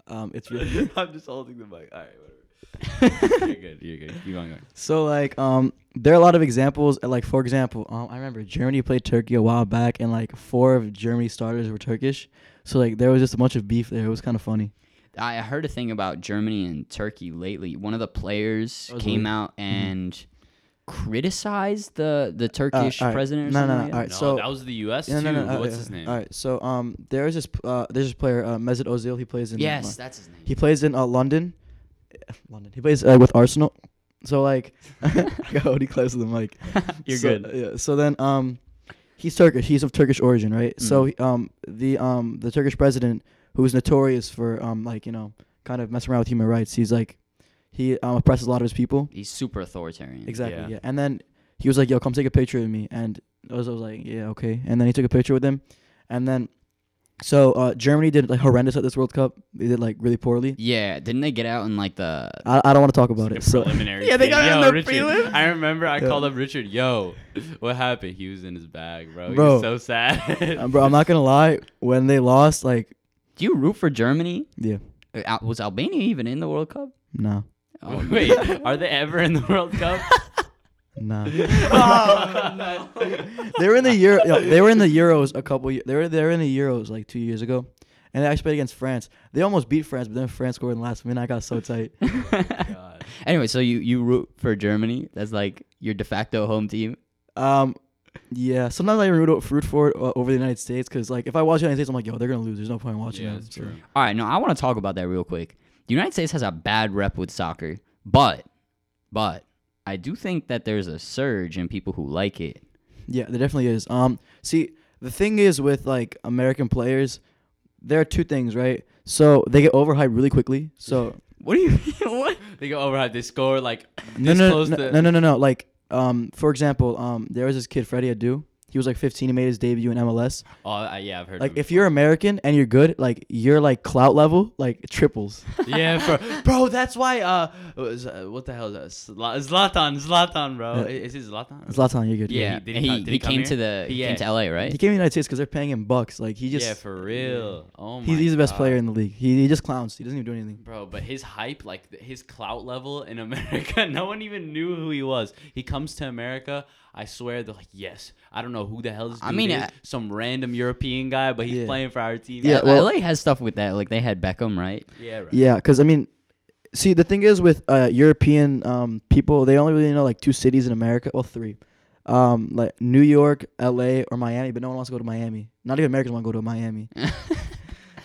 Um, it's really I'm just holding the mic. All right, whatever. you're good. You're good. Keep on going. so like um there are a lot of examples. uh, Like for example, um, I remember Germany played Turkey a while back, and like four of Germany's starters were Turkish. So like there was just a bunch of beef there. It was kind of funny. I heard a thing about Germany and Turkey lately. One of the players came weird. out and criticized the the Turkish all right. president. Or No, no, something no, like all that. no, so- that was the U.S. Yeah, too. no, no, uh, What's yeah. his name? All right, so um there's this uh there's this player uh, Mesut Ozil. He plays in Yes, Lon- that's his name. he plays in uh, London. London. He plays uh, with Arsenal. So like, I got Odie close to the mic. You're so, good. Yeah. So then, um, he's Turkish. He's of Turkish origin, right? So Mhm. um, the um, the Turkish president, who's notorious for um, like you know, kind of messing around with human rights. He's like, he um, oppresses a lot of his people. He's super authoritarian. Exactly. Yeah. Yeah. And then he was like, "Yo, come take a picture with me." And I was, I was like, "Yeah, okay." And then he took a picture with him, and then. So uh, Germany did like horrendous at this World Cup. They did like really poorly. Yeah, didn't they get out in like the? I, I don't want to talk about Like it. So preliminary. Yeah, they got it Yo, in the Richard, prelim. I remember I Yeah. called up Richard. Yo, what happened? He was in his bag, bro. He Bro. was so sad. Uh, bro, I'm not gonna lie. When they lost, like, Do you root for Germany? yeah, Uh, Al- Was Albania even in the World Cup? no, Oh, Wait, are they ever in the World Cup? no. oh no! they were in the Euro. yo, they were in the Euros a couple. Years, they were they were in the Euros like two years ago, and they actually played against France. They almost beat France, but then France scored in the last minute. I got so tight. God. anyway, so you you root for Germany? That's like your de facto home team. Um, yeah. Sometimes I root, root for it uh, over the United States because like if I watch the United States, I'm like, yo, they're gonna lose. There's no point in watching Yeah, them. that's true. All right, no, I want to talk about that real quick. The United States has a bad rep with soccer, but but I do think that there's a surge in people who like it. Yeah, there definitely is. Um, see, the thing is with like American players, there are two things, right? So they get overhyped really quickly. So What do you what? They go overhyped. They score like no, no, close no, to. no, no, no, no. Like, um, for example, um, there was this kid Freddie Adu. He was like 15. He made his debut in MLS. Oh uh, yeah, I've heard. Like, of if you're American and you're good, like your like clout level like triples. yeah, for, bro. That's why. Uh, was, uh, what the hell is that? Zla- Zlatan, Zlatan, bro. Yeah. Is it Zlatan? Zlatan, you're good. Yeah, he- did he, he he, he came here? to the he Yeah. came to LA, right? He came to the United States because they're paying him bucks. Like he just, yeah, for real. Oh my. he's, he's the best God. player in the league. He, he just clowns. He doesn't even do anything. Bro, but his hype, like his clout level in America, no one even knew who he was. He comes to America, I swear they're like, yes, I don't know who the hell this dude I mean, is. uh, some random European guy, but he's Yeah. playing for our team. Yeah, L- well- LA has stuff with that. Like they had Beckham, right? yeah, right. Yeah, because I mean, see, the thing is with uh, European um, people, they only really know like two cities in America. Well, three, um, like New York, L.A., or Miami. But no one wants to go to Miami. Not even Americans want to go to Miami.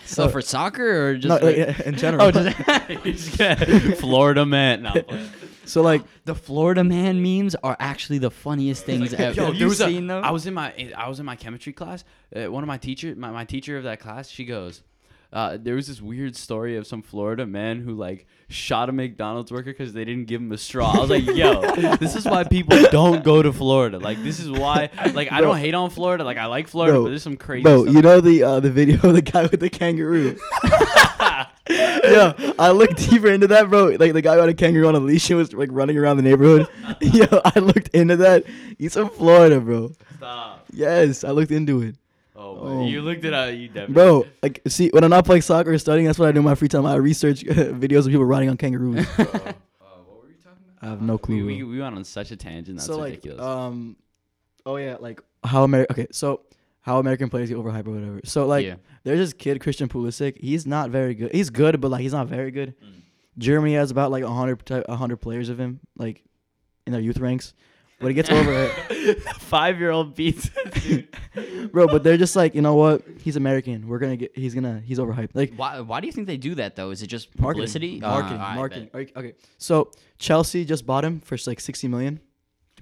So for soccer or just no, like- like, in general. oh, just He's Florida man. No, I'm playing. So like, the Florida man memes are actually the funniest things ever. Yo, there you was a- seen them? I was in my I was in my chemistry class. Uh, one of my teacher, my, my teacher of that class, she goes, uh, there was this weird story of some Florida man who like shot a McDonald's worker because they didn't give him a straw. I was like, yo, this is why people don't go to Florida. Like this is why. Like I don't hate on Florida. Like I like Florida, Bro. but there's some crazy. bro, stuff. you know the uh, the video of the guy with the kangaroo. yeah, I looked deeper into that, bro. Like the guy who had a kangaroo on a leash and was like running around the neighborhood. Yo, I looked into that. He's from Florida, bro. Stop. Yes, I looked into it. Oh, Oh. you looked it up. You definitely. Bro, like, see, when I'm not playing soccer or studying, that's what I do in my free time. I research videos of people riding on kangaroos. Uh, what were you talking about? I have no clue. we, bro. we went on such a tangent. That's so like, ridiculous. um, oh yeah, like how America. Okay, so how American players get overhyped or whatever. So like, yeah. there's this kid Christian Pulisic. He's not very good. He's good, but like he's not very good. Mm. Germany has about like a hundred a hundred players of him, like in their youth ranks. But he gets over it. Five year old beats. bro. But they're just like, you know what? He's American. We're gonna get. He's gonna. He's overhyped. Like Why, why do you think they do that though? Is it just marketing, publicity? marketing, Uh, marketing. Okay, okay. So Chelsea just bought him for like sixty million.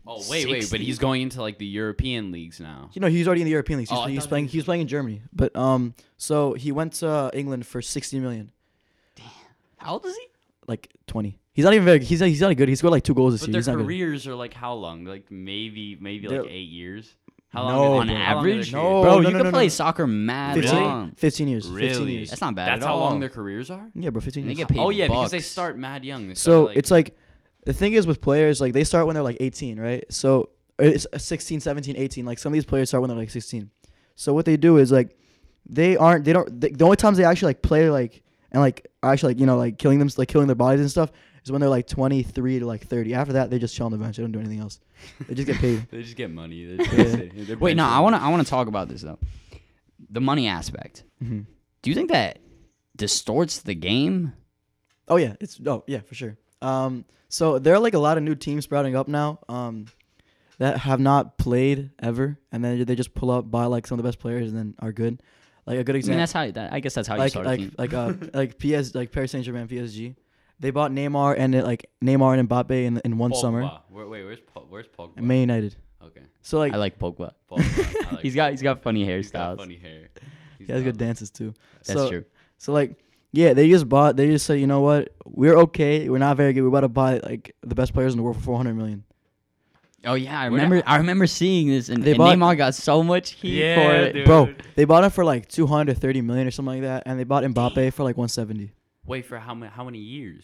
Oh wait, wait, but he's going into like the European leagues now. You know, he's already in the European leagues. He's, Oh, I he's thought playing. he He was playing in Germany, but um, so he went to England for sixty million, Damn! How old is he? like twenty. He's not even very. He's he's not good. He scored like two goals this But year. their He's not good. careers are like how long? Like maybe maybe like They're- eight years. How No, long? are they- bro. On how long are average? their No. Bro, no, you no, can no, play no. soccer mad 15, long. 15 years. 15 Really? years. That's not bad That's at how all. long their careers are. Yeah, bro, 15 And they years. get paid Oh yeah, because they bucks. start mad young. They So like, it's like the thing is with players like they start when they're like 18, right? So it's 16, 17, 18. Like some of these players start when they're like 16. So what they do is like they aren't they don't they, the only times they actually like play like and like are actually like you know like killing them like killing their bodies and stuff is when they're like 23 to like 30. After that they just chill on the bench. They don't do anything else. They just get paid. they just get money. They're just Yeah. sit- they're Wait, no, I want to. I want to talk about this though. The money aspect. hmm Do you think that distorts the game? Oh yeah, it's oh yeah for sure. Um, so there are like a lot of new teams sprouting up now. Um, that have not played ever, and then they just pull up, buy like some of the best players, and then are good. Like a good example. I mean, example, that's how. That, I guess that's how you like start a like team. like uh like PS like Paris Saint Germain PSG. They bought Neymar and it, like Neymar and Mbappe in in one summer. Pogba. Where, wait, where's Po- where's Pogba? Man United. Okay. So like I like Pogba. Pogba. I like He's got he's got funny He's got hairstyles. funny hair. He's he has good got- dances too. That's so, true. So like, yeah, they just bought. They just said, you know what, we're okay. We're not very good. We're about to buy like the best players in the world for four hundred million. Oh yeah, I remember. I remember seeing this, and, They and bought- Neymar got so much heat Yeah, for it. dude. Bro, they bought him for like two hundred thirty million or something like that, and they bought Mbappe for like one seventy Wait for how many how many years?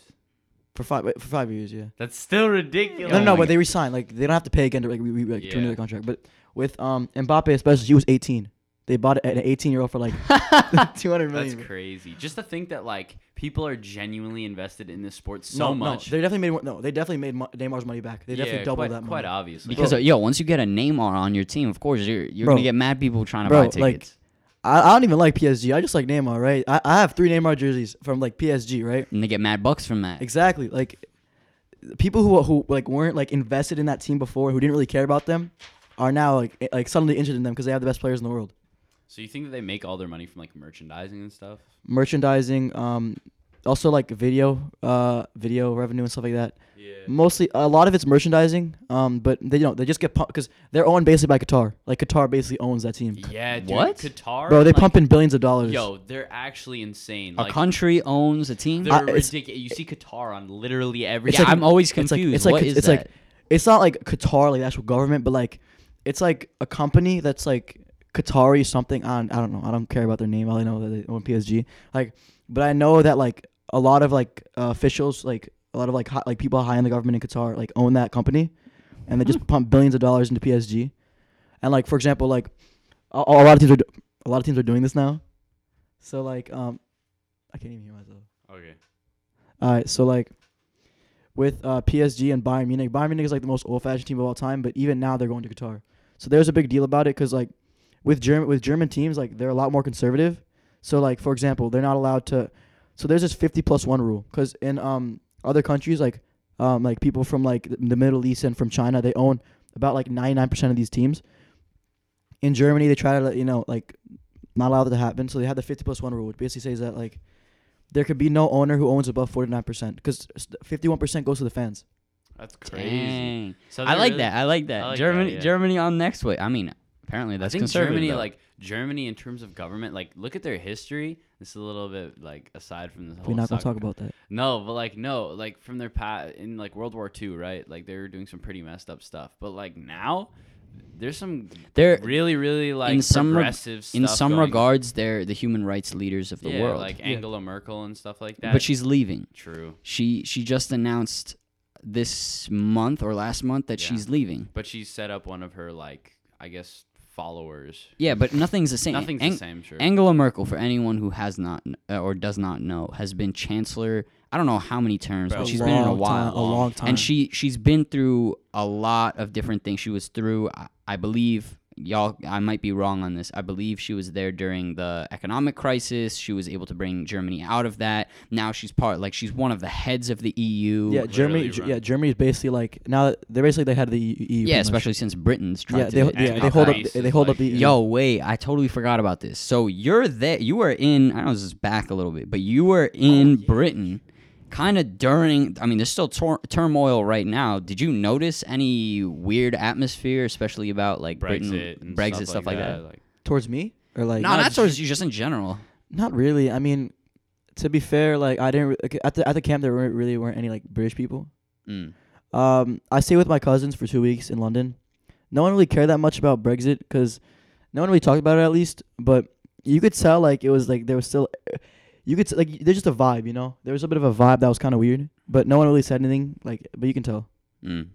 for five wait, for five years. Yeah. That's still ridiculous. No, no, no, my but they resigned. Like they don't have to pay again to like, re- re- like to renew Yeah. the contract. But with um Mbappe especially, he was eighteen. They bought an eighteen year old for like two hundred million. That's crazy. Just to think that like people are genuinely invested in this sport so no, much. No, they definitely made no. They definitely made Mo- Neymar's money back. They definitely yeah, doubled quite, that quite obviously. Because Bro. uh, yo, once you get a Neymar on your team, of course you're you're Bro. gonna get mad people trying to Bro, buy like, tickets, I, I don't even like PSG. I just like Neymar, right? I, I have three Neymar jerseys from like PSG, right? and they get mad bucks from that. Exactly. Like people who who like weren't like invested in that team before, who didn't really care about them, are now like like suddenly interested in them because they have the best players in the world. So you think that they make all their money from like merchandising and stuff? Merchandising, um, also like video, uh, video revenue and stuff like that. Yeah. Mostly, a lot of it's merchandising. Um, but they you know they just get pumped because they're owned basically by Qatar. Like Qatar basically owns that team. Yeah, dude. What? Qatar? Bro, they like, pump in billions of dollars. Yo, they're actually insane. a Like, country owns a team. they're I- it's- ridiculous. You see Qatar on literally every. It's yeah, like- I'm always it's like- confused. it's like- What is it's like- that? it's not like Qatar, like the actual government, but like it's like a company that's like Qatari something. On I don't know. I don't care about their name. All I know that they own PSG. Like, but I know that like a lot of like uh, officials, like a lot of like hi- like people high in the government in Qatar, like own that company, and they just pump billions of dollars into PSG. And like for example, like a, a lot of teams are do- a lot of teams are doing this now. So like um, I can't even hear myself. Okay. All right, so like with uh, PSG and Bayern Munich, Bayern Munich is like the most old-fashioned team of all time, but even now they're going to Qatar. So there's a big deal about it because like with German with German teams, like they're a lot more conservative. So like for example, they're not allowed to. So there's this 50 plus one rule because in um other countries like um like people from like the Middle East and from China, they own about like 99% of these teams. In Germany, they try to let you know like not allow that to happen. So they have the 50 plus one rule, which basically says that like there could be no owner who owns above 49% because 51% goes to the fans. That's crazy. So I like really- that. I like that. I like that, Germany, yeah. Germany on next way. I mean, apparently I that's think conservative. Germany, though. like Germany, in terms of government, like look at their history. This is a little bit like aside from this whole. We're not going to talk about that. No, but like no, like from their past in like World War II, right? Like they were doing some pretty messed up stuff. But like now, there's some they're really, really like in some reg- progressive in stuff some going- regards they're the human rights leaders of the yeah, world. like Yeah. Angela Merkel and stuff like that. but she's leaving. true. She she just announced this month or last month that Yeah. she's leaving. But she set up one of her like I guess followers. Yeah, but nothing's the same. Nothing's Ang- the same, sure. Angela Merkel, for anyone who has not uh, or does not know, has been chancellor. I don't know how many terms, Bro, but she's been in a while. time, a long time. and she she's been through a lot of different things. She was through, I, I believe, y'all. I might be wrong on this. I believe she was there during the economic crisis. She was able to bring Germany out of that. Now she's part, like she's one of the heads of the EU. yeah, Germany. Literally yeah, Germany is basically like now they're basically the head of the EU. pretty yeah, much. especially since Britain's trying yeah, to. they, And yeah, they hold up. Greece They is hold up the EU. Yo, wait, I totally forgot about this. So you're there. You were in. I know this is back a little bit, but you were in oh, Britain, kind of during. I mean, there's still tor- turmoil right now. Did you notice any weird atmosphere, especially about like Brexit, Britain, and Brexit stuff, like that? Like, towards me or like no, not not towards you, just in general. Not really. I mean, to be fair, like I didn't re- at the at the camp there weren't really weren't any like British people. Mm. Um, I stayed with my cousins for two weeks in London. No one really cared that much about Brexit because no one really talked about it at least. But you could tell like it was like there was still, you could t- like there's just a vibe, you know. There was a bit of a vibe that was kind of weird, but no one really said anything. Like, but you can tell. Mm.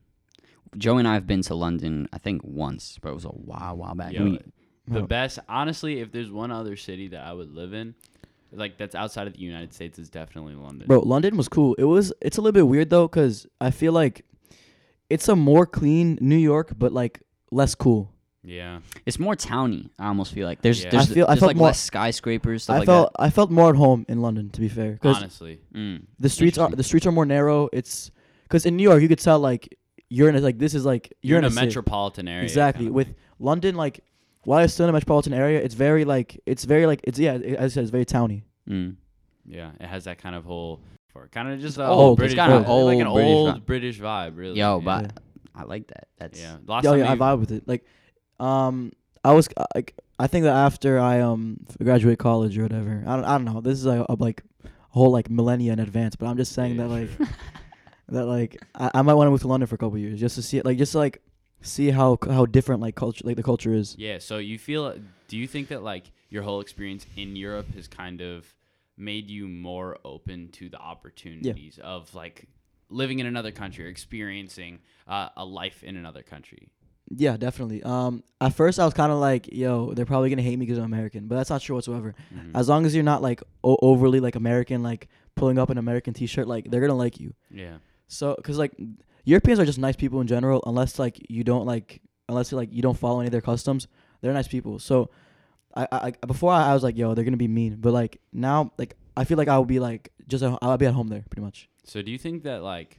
Joe and I have been to London, I think once, but it was a while, while back. Yo, We- the Oh. best, honestly, if there's one other city that I would live in, like that's outside of the United States, is definitely London. Bro, London was cool. It was. It's a little bit weird though, cause I feel like it's a more clean New York, but like less cool. Yeah. it's more towny. I almost feel like there's Yeah. there's, I feel- I there's felt like more- less skyscrapers, stuff I like felt I felt more at home in London, to be fair, Honestly. Mm. the streets are the streets are more narrow. It's because in New York you could tell like you're in a, like this is like You're, you're, in a city. metropolitan area. Exactly. kind of With thing. London, like while it's still in a metropolitan area, it's very like it's very like it's yeah. It, as I said, it's very towny. Mm. Yeah, it has that kind of whole, for kind of just a old. whole It's British, got an vibe. like an old British old vibe. British vibe, really. Yo, yeah. but I like that. That's yeah. Last Yeah, time yeah, I vibe with it. Like, um, I was uh, like, I think that after I um graduate college or whatever, I don't, I don't know. This is like a, like a whole like millennia in advance, but I'm just saying Yeah, that like sure. that like I, I might want to move to London for a couple of years just to see it, like just to, like see how how different like culture like the culture is. Yeah. So you feel? Do you think that like your whole experience in Europe has kind of made you more open to the opportunities of like living in another country or experiencing uh, a life in another country? Yeah, definitely. Um, at first I was kind of like, yo, they're probably gonna hate me because I'm American, but that's not true whatsoever. Mhm. As long as you're not like o- overly like American, like pulling up an American T-shirt, like they're gonna like you. yeah. So, cause like Europeans are just nice people in general, unless like you don't like, unless like you don't follow any of their customs, they're nice people. So, I, I before I, I was like, yo, they're gonna be mean, but like now, like I feel like I will be like just at, I'll be at home there pretty much. So do you think that like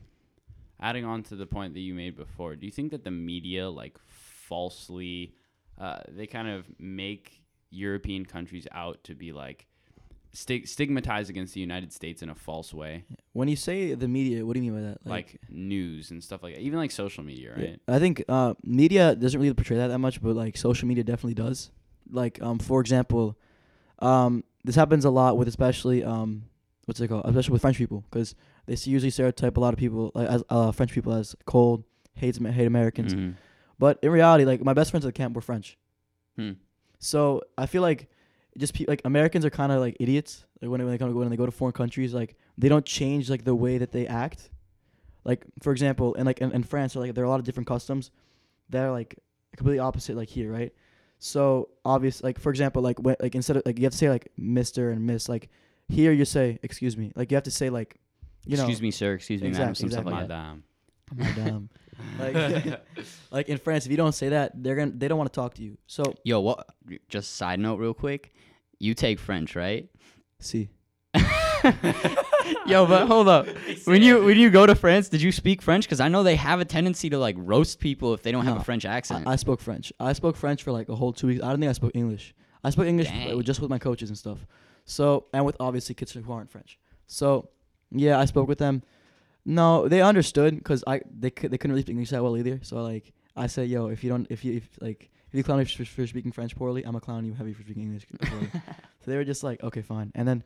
adding on to the point that you made before, do you think that the media like falsely uh, they kind of make European countries out to be like stig- stigmatized against the United States in a false way, When you say the media, what do you mean by that? like, news and stuff like that, even like social media, Yeah, right? I think uh, media doesn't really portray that that much, but like social media definitely does. Like, um, for example, um, this happens a lot with especially um, what's it called? Especially with French people, because they usually stereotype a lot of people like as uh, French people as cold, hates hate Americans. Mhm. But in reality, like my best friends at the camp were French, Hmm. so I feel like just pe- like Americans are kind of like idiots. Like when they, when they come when they go to foreign countries, like they don't change like the way that they act. Like for example, in like in, in France, like there are a lot of different customs that are like completely opposite like here, right? So obvious, like for example, like when like instead of like you have to say like Mister and Miss, like here you say excuse me, like you have to say like you know excuse me, sir. Excuse me, madam. Exactly, Some stuff exactly. like that. Oh Madame. Madame. like like in France, if you don't say that, they're gonna they don't want to talk to you. So Yo, what? Just side note, real quick. You take French, right? see, Yo, but hold up. When you when you go to France, did you speak French? Because I know they have a tendency to like roast people if they don't have a French accent. I, I spoke French. I spoke French for like a whole two weeks. I don't think I spoke English. I spoke English Dang. just with my coaches and stuff. So and with obviously kids who aren't French. So yeah, I spoke with them. No, they understood because I they could they couldn't really speak English that well either. So like I said, yo, if you don't if you if like if you clown me for, for speaking French poorly, I'm a clown you heavy for speaking English poorly. so they were just like, okay, fine. And then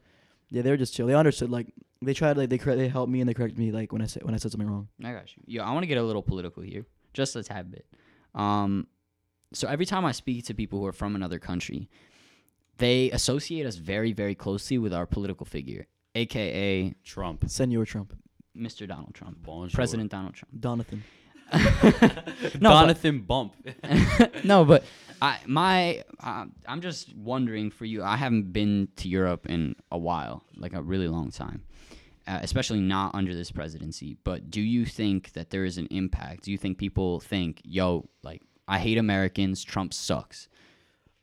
yeah, they were just chill. They understood. Like they tried like they correct they helped me and they corrected me like when I said when I said something wrong. I got you. Yo, I want to get a little political here, just a tad bit. Um, so every time I speak to people who are from another country, they associate us very, very closely with our political figure, aka Trump. Senor Trump, Mr. Donald Trump, Bonjour. President Donald Trump. Donathan. No, but- Jonathan Bump. no, but I my uh, I'm just wondering for you. I haven't been to Europe in a while, like a really long time, uh, especially not under this presidency. But do you think that there is an impact? Do you think people think, "Yo, like I hate Americans. Trump sucks."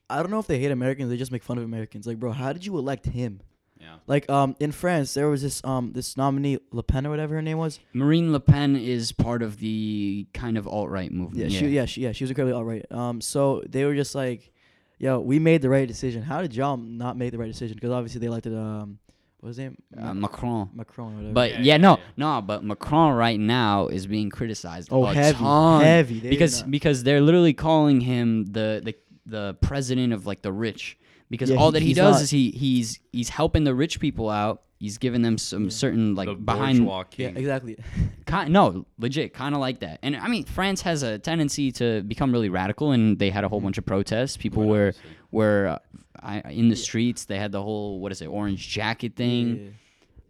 I don't know if they hate Americans. They just make fun of Americans. Like, bro, how did you elect him? Yeah. Like, um, in France, there was this um this nominee Le Pen or whatever her name was. Marine Le Pen is part of the kind of alt right Yeah, movement. she yeah she yeah she was incredibly all right. Um, so they were just like, yo, we made the right decision. How did y'all not make the right decision? Because obviously they elected um, what was his name? Uh, Macron. Macron whatever. But Yeah, yeah, yeah, no, yeah. no, but Macron right now is being criticized. oh, a heavy, ton. heavy. They because because they're literally calling him the the the president of like the rich because Yeah, all he- that he he's does not- is he he's he's helping the rich people out. He's giving them some Yeah. certain like the behind bourgeois yeah, exactly. Ki no, legit, kind of like that. And I mean, France has a tendency to become really radical, and they had a whole bunch of protests. People were Obviously. were uh, I, in the streets. They had the whole what is it, orange jacket thing.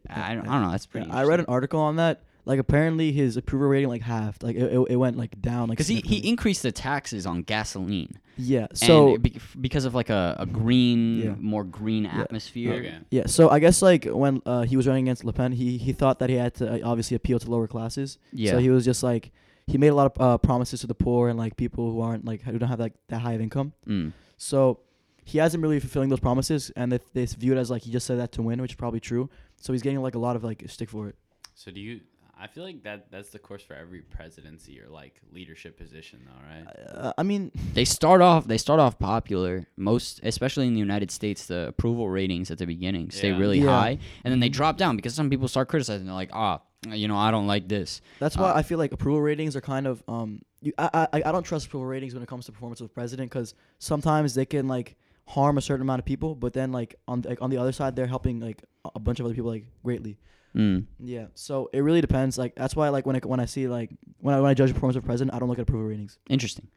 Yeah. I, don't, I don't know. That's pretty. Yeah, I read an article on that. Like apparently his approval rating like halved. Like it, it, it went like down. Like because he, he increased the taxes on gasoline. yeah. So So and be, because of like a, a green, Yeah. more green atmosphere. Okay. yeah. So I guess like when uh, he was running against Le Pen, he he thought that he had to uh, obviously appeal to lower classes. Yeah. So he was just like he made a lot of uh, promises to the poor and like people who aren't like who don't have like that high of income. Mm. So he hasn't really fulfilling those promises, and they they view it as like he just said that to win, which is probably true. So he's getting like a lot of like stick for it. So do you? I feel like that that's the course for every presidency or like leadership position, though, right? Uh, I mean, They start off. They start off popular. Most, especially in the United States, the approval ratings at the beginning stay Yeah. really Yeah. high, and then they drop down because some people start criticizing. They're like, ah, you know, I don't like this. That's why Uh, I feel like approval ratings are kind of um. You, I, I I don't trust approval ratings when it comes to performance of the president because sometimes they can like harm a certain amount of people, but then like on like on the other side they're helping like a- a bunch of other people like greatly. Mm. Yeah, so it really depends. Like that's why like when I when I see like when I when I judge the performance of the president, I don't look at approval ratings. Interesting.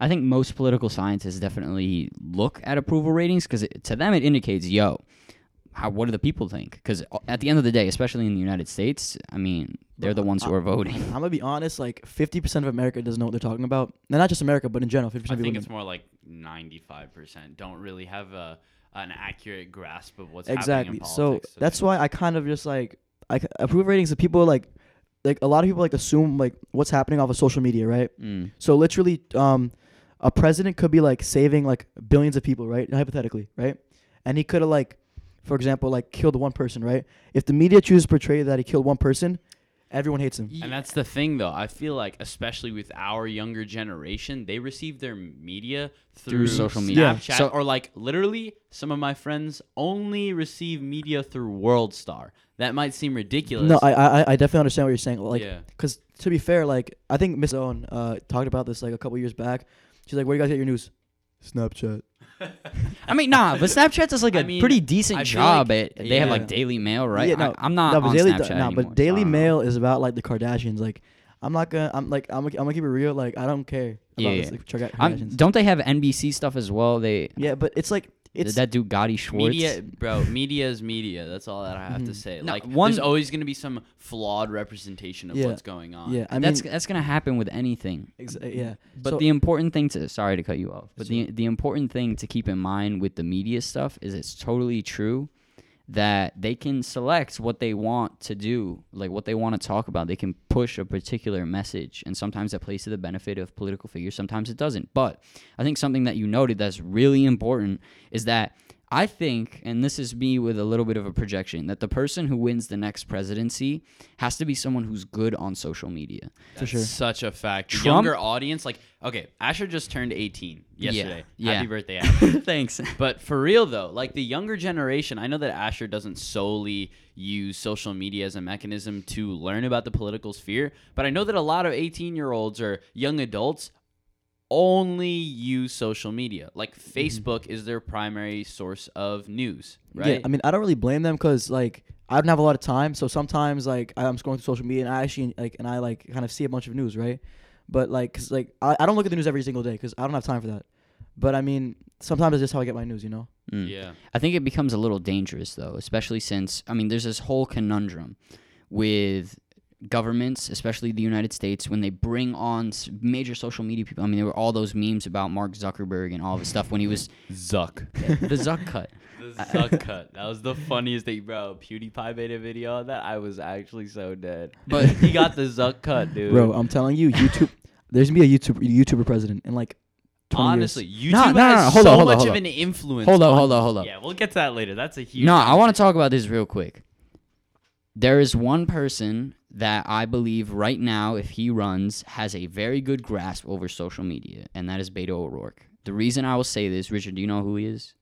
I think most political scientists definitely look at approval ratings because to them it indicates, yo, how what do the people think? Because at the end of the day, especially in the United States, I mean, they're the ones who are voting. I'm gonna be honest. Like 50% of America doesn't know what they're talking about. No, not just America, but in general, 50% I of think people. it's more like ninety-five percent don't really have a an accurate grasp of what's exactly. happening in So politics. that's why I kind of just like I c- approval ratings. Of people like like a lot of people like assume like what's happening off of social media, right? Mm. So literally, um, a president could be like saving like billions of people, right? Hypothetically, right? And he could have like, for example, like killed one person, right? If the media chooses to portray that he killed one person, everyone hates him. And that's the thing, though. I feel like, especially with our younger generation, they receive their media through, Through social media. Snapchat, Yeah. So- or like literally, some of my friends only receive media through WorldStar. That might seem ridiculous. No, I, I I definitely understand what you're saying. Like, yeah, Because to be fair, like I think Miss Owen uh, talked about this like a couple years back. She's like, "Where do you guys get your news?" Snapchat. I mean, nah, but Snapchat does like a I mean, pretty decent I feel job like- at. They have Yeah. like Daily Mail, right? Yeah, no, I, am not no, but on Daily, Snapchat no, anymore, but Daily so don't know. Mail is about like the Kardashians. Like, I'm not gonna. I'm like, I'm, I'm gonna keep it real. Like, I don't care about Yeah, this, yeah. like, Kar- I'm- Kardashians. don't they have NBC stuff as well? They yeah, but it's like it's that dude Gotti Schwartz. media, bro. Media is media. That's all that I have to Mhm. say. No, like, one- there's always going to be some flawed representation of Yeah. what's going on. yeah. I mean, that's that's gonna happen with anything. exa- yeah. But So- the important thing to sorry to cut you off, but the the important thing to keep in mind with the media stuff is it's totally true that they can select what they want to do, like what they want to talk about. They can push a particular message, and sometimes that plays to the benefit of political figures, sometimes it doesn't. But I think something that you noted that's really important is that I think, and this is me with a little bit of a projection, that the person who wins the next presidency has to be someone who's good on social media. For That's sure. Such a fact. Trump- Younger audience, like, okay, Asher just turned 18 yesterday. yeah. Happy birthday, Asher. Thanks. But for real though, like the younger generation, I know that Asher doesn't solely use social media as a mechanism to learn about the political sphere, but I know that a lot of 18 year olds or young adults only use social media. Like Facebook is their primary source of news, right? Yeah, I mean, I don't really blame them because like I don't have a lot of time, so sometimes like I'm scrolling through social media and I actually like and I like kind of see a bunch of news, right? But like, cause like I, I don't look at the news every single day because I don't have time for that. But I mean, sometimes it's just how I get my news, you know. Mm. yeah. I think it becomes a little dangerous though, especially since I mean there's this whole conundrum with governments, especially the United States, when they bring on major social media people. I mean, there were all those memes about Mark Zuckerberg and all of his stuff when he was Zuck. the Zuck cut. The Zuck cut. That was the funniest thing, bro. PewDiePie made a video on that. I was actually so dead. But- he got the Zuck cut, dude. Bro, I'm telling you, YouTube. there's gonna be a YouTube YouTuber president in like 20 Honestly, years. YouTube Nah, nah, nah, has hold so on, hold on, much hold of an influence. Hold on- hold on, hold on. Yeah, we'll get to that later. That's a huge. No, I want to talk about this real quick. There is one person that I believe right now, if he runs, has a very good grasp over social media, and that is Beto O'Rourke. The reason I will say this, Richard, do you know who he is?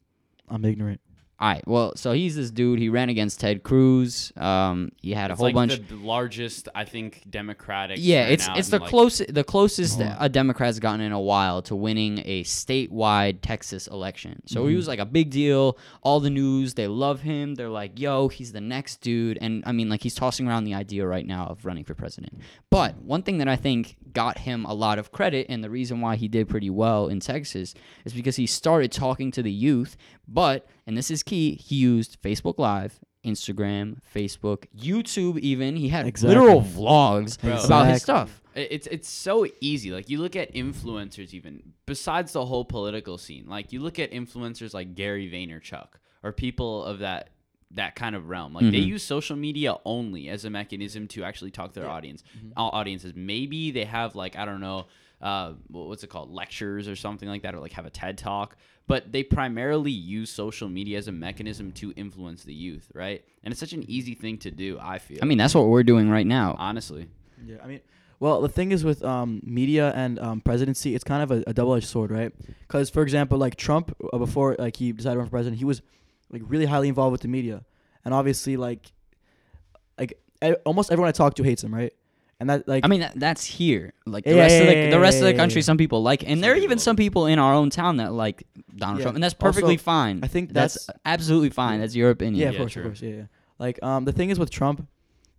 I'm ignorant. All right. Well, so he's this dude. He ran against Ted Cruz. Um, he had a It's whole like bunch. the largest, I think, Democratic. yeah, it's it's the like- closest the closest Hold on. a Democrat's gotten in a while to winning a statewide Texas election. So he Mhm. was like a big deal. All the news they love him. They're like, "Yo, he's the next dude." And I mean, like he's tossing around the idea right now of running for president. But one thing that I think got him a lot of credit and the reason why he did pretty well in Texas is because he started talking to the youth. But and this is key, he used Facebook Live. Instagram, Facebook, YouTube, even he had Exactly. literal vlogs Bro. about his stuff. It's it's so easy. Like you look at influencers, even besides the whole political scene. Like you look at influencers like Gary Vaynerchuk or people of that that kind of realm. Like they Mhm. use social media only as a mechanism to actually talk to their audience. All audiences. Maybe they have like I don't know, uh, what's it called, lectures or something like that, or like have a TED talk. But they primarily use social media as a mechanism to influence the youth, right? And it's such an easy thing to do. I feel. I mean, that's what we're doing right now. honestly. Yeah, I mean, well, the thing is with um, media and um, presidency, it's kind of a, a double-edged sword, right? Because, for example, like Trump, uh, before like he decided to run for president, he was like really highly involved with the media, and obviously, like, like e- almost everyone I talk to hates him, right? And that like I mean, that, that's here. Like the Yeah, rest of the yeah, the rest of the country, yeah. some people like, and Some there are even some people in our own town that like Donald Yeah. Trump, and that's perfectly Also, fine. I think that's, that's absolutely fine. Yeah. That's your opinion. yeah, of Yeah, course, true. of course, yeah, yeah. Like um, the thing is with Trump,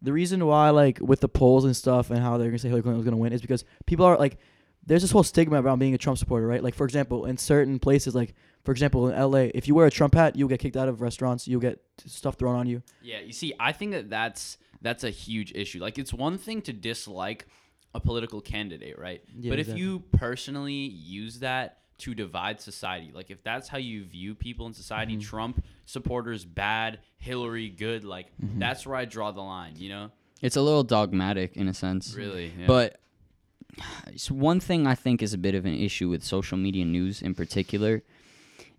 the reason why like with the polls and stuff and how they're gonna say Hillary Clinton was gonna win is because people are like, there's this whole stigma around being a Trump supporter, right? Like for example, in certain places, like for example in L.A., if you wear a Trump hat, you'll get kicked out of restaurants, you'll get stuff thrown on you. Yeah, you see, I think that that's that's a huge issue. Like, it's one thing to dislike a political candidate, right? Yeah, but exactly. if you personally use that to divide society, like if that's how you view people in society, Mhm. Trump supporters bad, Hillary good, like Mhm. that's where I draw the line. You know, It's a little dogmatic in a sense. really. Yeah. But it's one thing I think is a bit of an issue with social media news in particular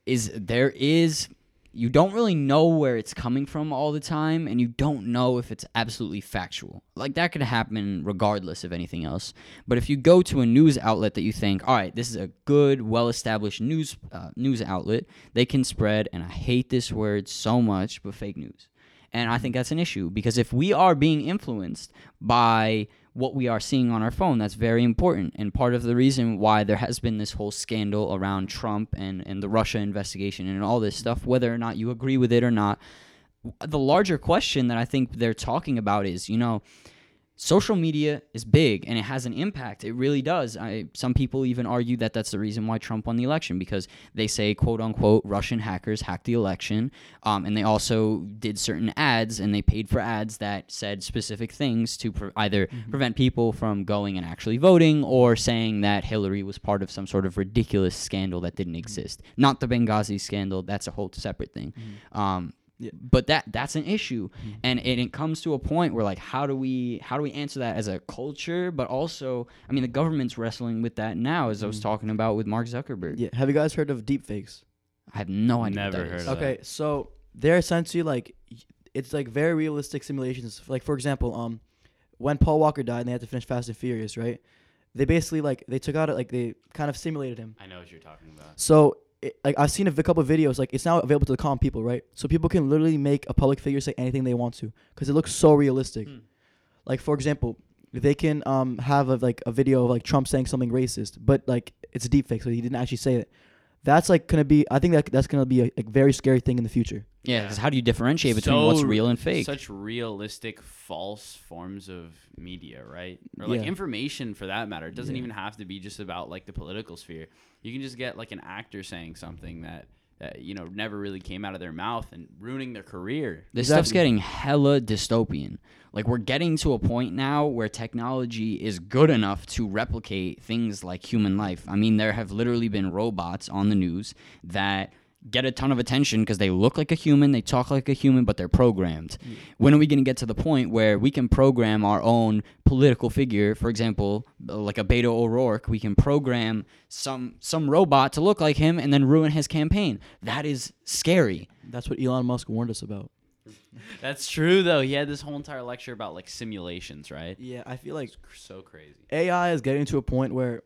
is there is you don't really know where it's coming from all the time and you don't know if it's absolutely factual. Like that could happen regardless of anything else. But if you go to a news outlet that you think, "All right, this is a good, well-established news uh, news outlet, they can spread and I hate this word so much, but fake news." And I think that's an issue because if we are being influenced by what we are seeing on our phone, that's very important. And part of the reason why there has been this whole scandal around Trump and, and the Russia investigation and all this stuff, whether or not you agree with it or not, the larger question that I think they're talking about is, you know, social media is big and it has an impact. It really does. I, some people even argue that that's the reason why Trump won the election because they say, quote unquote, Russian hackers hacked the election. Um, and they also did certain ads and they paid for ads that said specific things to pre- either prevent people from going and actually voting or saying that Hillary was part of some sort of ridiculous scandal that didn't exist. Not the Benghazi scandal. That's a whole separate thing. Um, Yeah. but that that's an issue and it, it comes to a point where like how do we how do we answer that as a culture but also i mean the government's wrestling with that now as i was Mhm. talking about with mark zuckerberg Yeah, have you guys heard of deepfakes? i have no idea Never heard is. of Okay, so they're essentially like it's like very realistic simulations. Like for example, um, when Paul Walker died and they had to finish Fast and Furious, right? They basically like they took out it like they kind of simulated him. I know what you're talking about. So it, like I've seen a couple of videos like it's now available to the common people, right? So people can literally make a public figure say anything they want to because it looks so realistic. Hmm. Like for example, they can um have a, like a video of like Trump saying something racist, but like it's a deep fake, so he didn't actually say it. That's like gonna be. I think that that's gonna be a, a very scary thing in the future. yeah 'cause how do you differentiate between what's real and fake Such realistic, false forms of media, right? Or like Yeah. information for that matter. It doesn't Yeah. even have to be just about like the political sphere. You can just get like an actor saying something that that you know never really came out of their mouth and ruining their career. This stuff's getting hella dystopian. Like we're getting to a point now where technology is good enough to replicate things like human life. I mean, there have literally been robots on the news that get a ton of attention because they look like a human, they talk like a human, but they're programmed. Mm. When are we going to get to the point where we can program our own political figure, for example, uh, like a Beto O'Rourke, we can program some some robot to look like him and then ruin his campaign. That is scary. That's what Elon Musk warned us about. That's true though. He had this whole entire lecture about like simulations, right? Yeah, I feel like It's cr- so crazy. AI is getting to a point where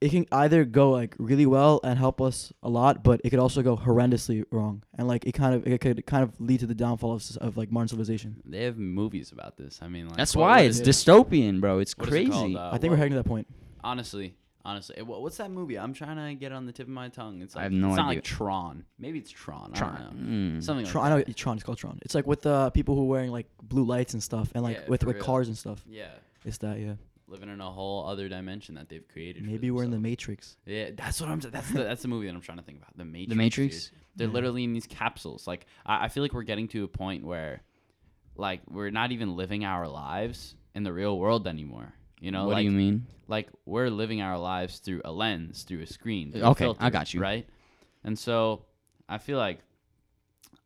it can either go like really well and help us a lot, but it could also go horrendously wrong, and like it kind of it could kind of lead to the downfall of, of like modern civilization. They have movies about this. I mean, like, That's what- why what it's is- dystopian, bro. It's what is it crazy. called? Uh, I think we're what- heading to that point. Honestly, honestly, eh, what- what's that movie? I'm trying to get it on the tip of my tongue. It's like, I have no it's not idea. like Tron. Maybe it's Tron. I Tron. don't know. Mm. Something like Tron, I that. know it's Tron. It's called Tron. It's like with uh, people who are wearing like blue lights and stuff, and like Yeah, with for with real. cars and stuff. Yeah, It's that, yeah. Living in a whole other dimension that they've created. Maybe we're in the. Matrix. Yeah, that's what I'm. That's the that's the movie that I'm trying to think about. The Matrix. The dude. Matrix. They're Yeah. literally in these capsules. Like I, I feel like we're getting to a point where, like, we're not even living our lives in the real world anymore. You know, what like do you mean? like we're living our lives through a lens, through a screen. through Okay, I got you. Right, and so I feel like.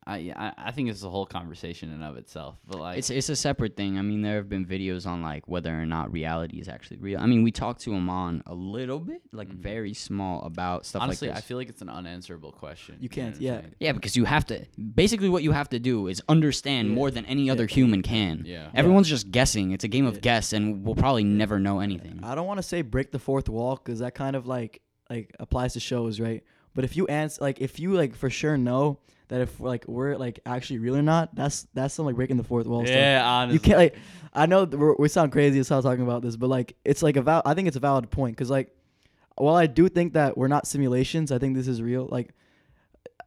I, I I think it's a whole conversation in of itself, but like It's it's a separate thing. I mean, there have been videos on like whether or not reality is actually real. I mean, we talked to Amon a little bit, like Mhm. very small about stuff honestly, like I feel like it's an unanswerable question. You can't- what I'm yeah. saying? yeah, because you have to. Basically, what you have to do is understand Yeah. more than any other Yeah. human can. Yeah. Everyone's just guessing. It's a game of Yeah. guess, and we'll probably never know anything. I don't want to say break the fourth wall because that kind of like like applies to shows, right? But if you answer like if you like for sure know that if like we're like actually real or not, that's that's some like breaking the fourth wall. stuff. Yeah, honestly. You can't like. I know we're, we sound crazy as hell talking about this, but like it's like a val- I think it's a valid point because like, while I do think that we're not simulations, I think this is real. Like,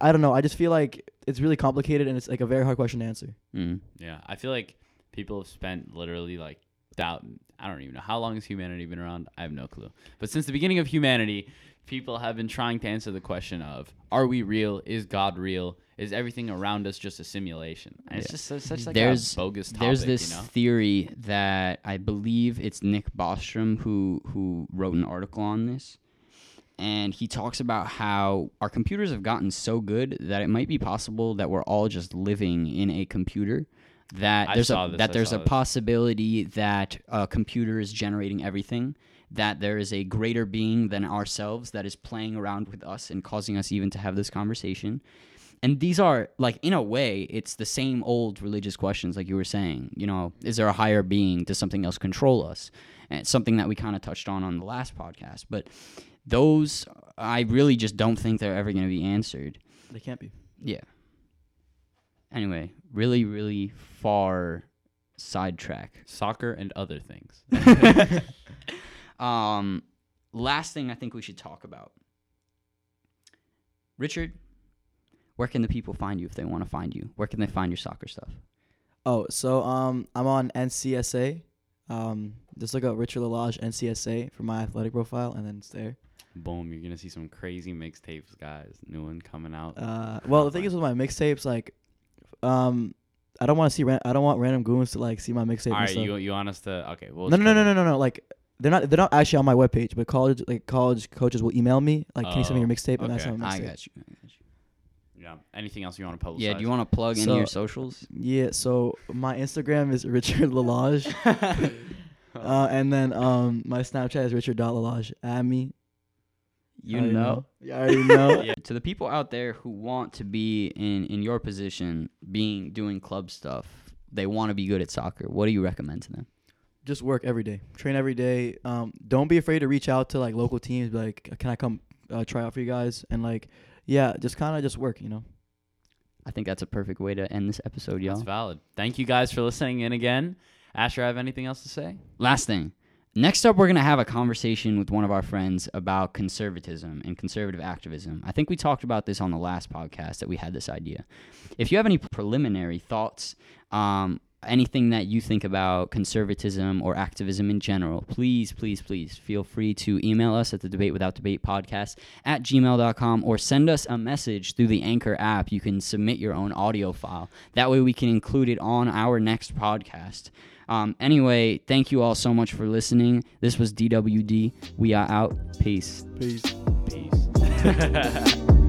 I don't know. I just feel like it's really complicated and it's like a very hard question to answer. Mm. Yeah, I feel like people have spent literally like doubt. I don't even know how long has humanity been around. I have no clue. But since the beginning of humanity, people have been trying to answer the question of: Are we real? Is God real? Is everything around us just a simulation? And it's just such, such like There's- a bogus topic. There's this you know? theory that I believe it's Nick Bostrom who who wrote an article on this, and he talks about how our computers have gotten so good that it might be possible that we're all just living in a computer. That I there's saw a this, that I there's a this. possibility that a computer is generating everything. That there is a greater being than ourselves that is playing around with us and causing us even to have this conversation. And these are like in a way it's the same old religious questions like you were saying. You know is there a higher being? Does something else control us? And it's something that we kind of touched on on the last podcast but those i really just don't think they're ever going to be answered. They can't be. yeah. Anyway really really far sidetrack. Soccer and other things. um last thing i think we should talk about richard where can the people find you if they want to find you where can they find your soccer stuff Oh, so um, I'm on NCSA. Um, just look up Richard Lalage NCSA for my athletic profile, and then it's there. Boom! You're gonna see some crazy mixtapes, guys. New one coming out. Uh, well, the thing is with my mixtapes, like, um, I don't want to see. Ran- I don't want random goons to like see my mixtape. All and stuff. you you want us to? Okay, well. no, no, no, no, no, no, no. Like, they're not. They're not actually on my webpage, but college like college coaches will email me like, "Can you send me your Oh, mixtape?" And that's okay. on my I mixtape. got you. I got you. Yeah. Anything else you want to publicize? Yeah, do you want to plug any of your socials? Yeah. So my Instagram is Richard Lalage, uh, and then um, my Snapchat is Richard Lalage. Add me. You already know. You already know. Yeah. To the people out there who want to be in in your position, being doing club stuff, they want to be good at soccer. What do you recommend to them? Just work every day train every day um don't be afraid to reach out to like local teams be like can i come uh, try out for you guys and like yeah just kind of just work you know I think that's a perfect way to end this episode, y'all. That's valid. Thank you guys for listening in again. Asher, I have anything else to say? Last thing. Next up, we're going to have a conversation with one of our friends about conservatism and conservative activism. I think we talked about this on the last podcast that we had this idea. If you have any preliminary thoughts um, anything that you think about conservatism or activism in general, please, please, please feel free to email us at the Debate Without Debate podcast at gmail.com or send us a message through the Anchor app. You can submit your own audio file. That way we can include it on our next podcast. Um, anyway, thank you all so much for listening. This was DWD. We are out. Peace. Peace. Peace.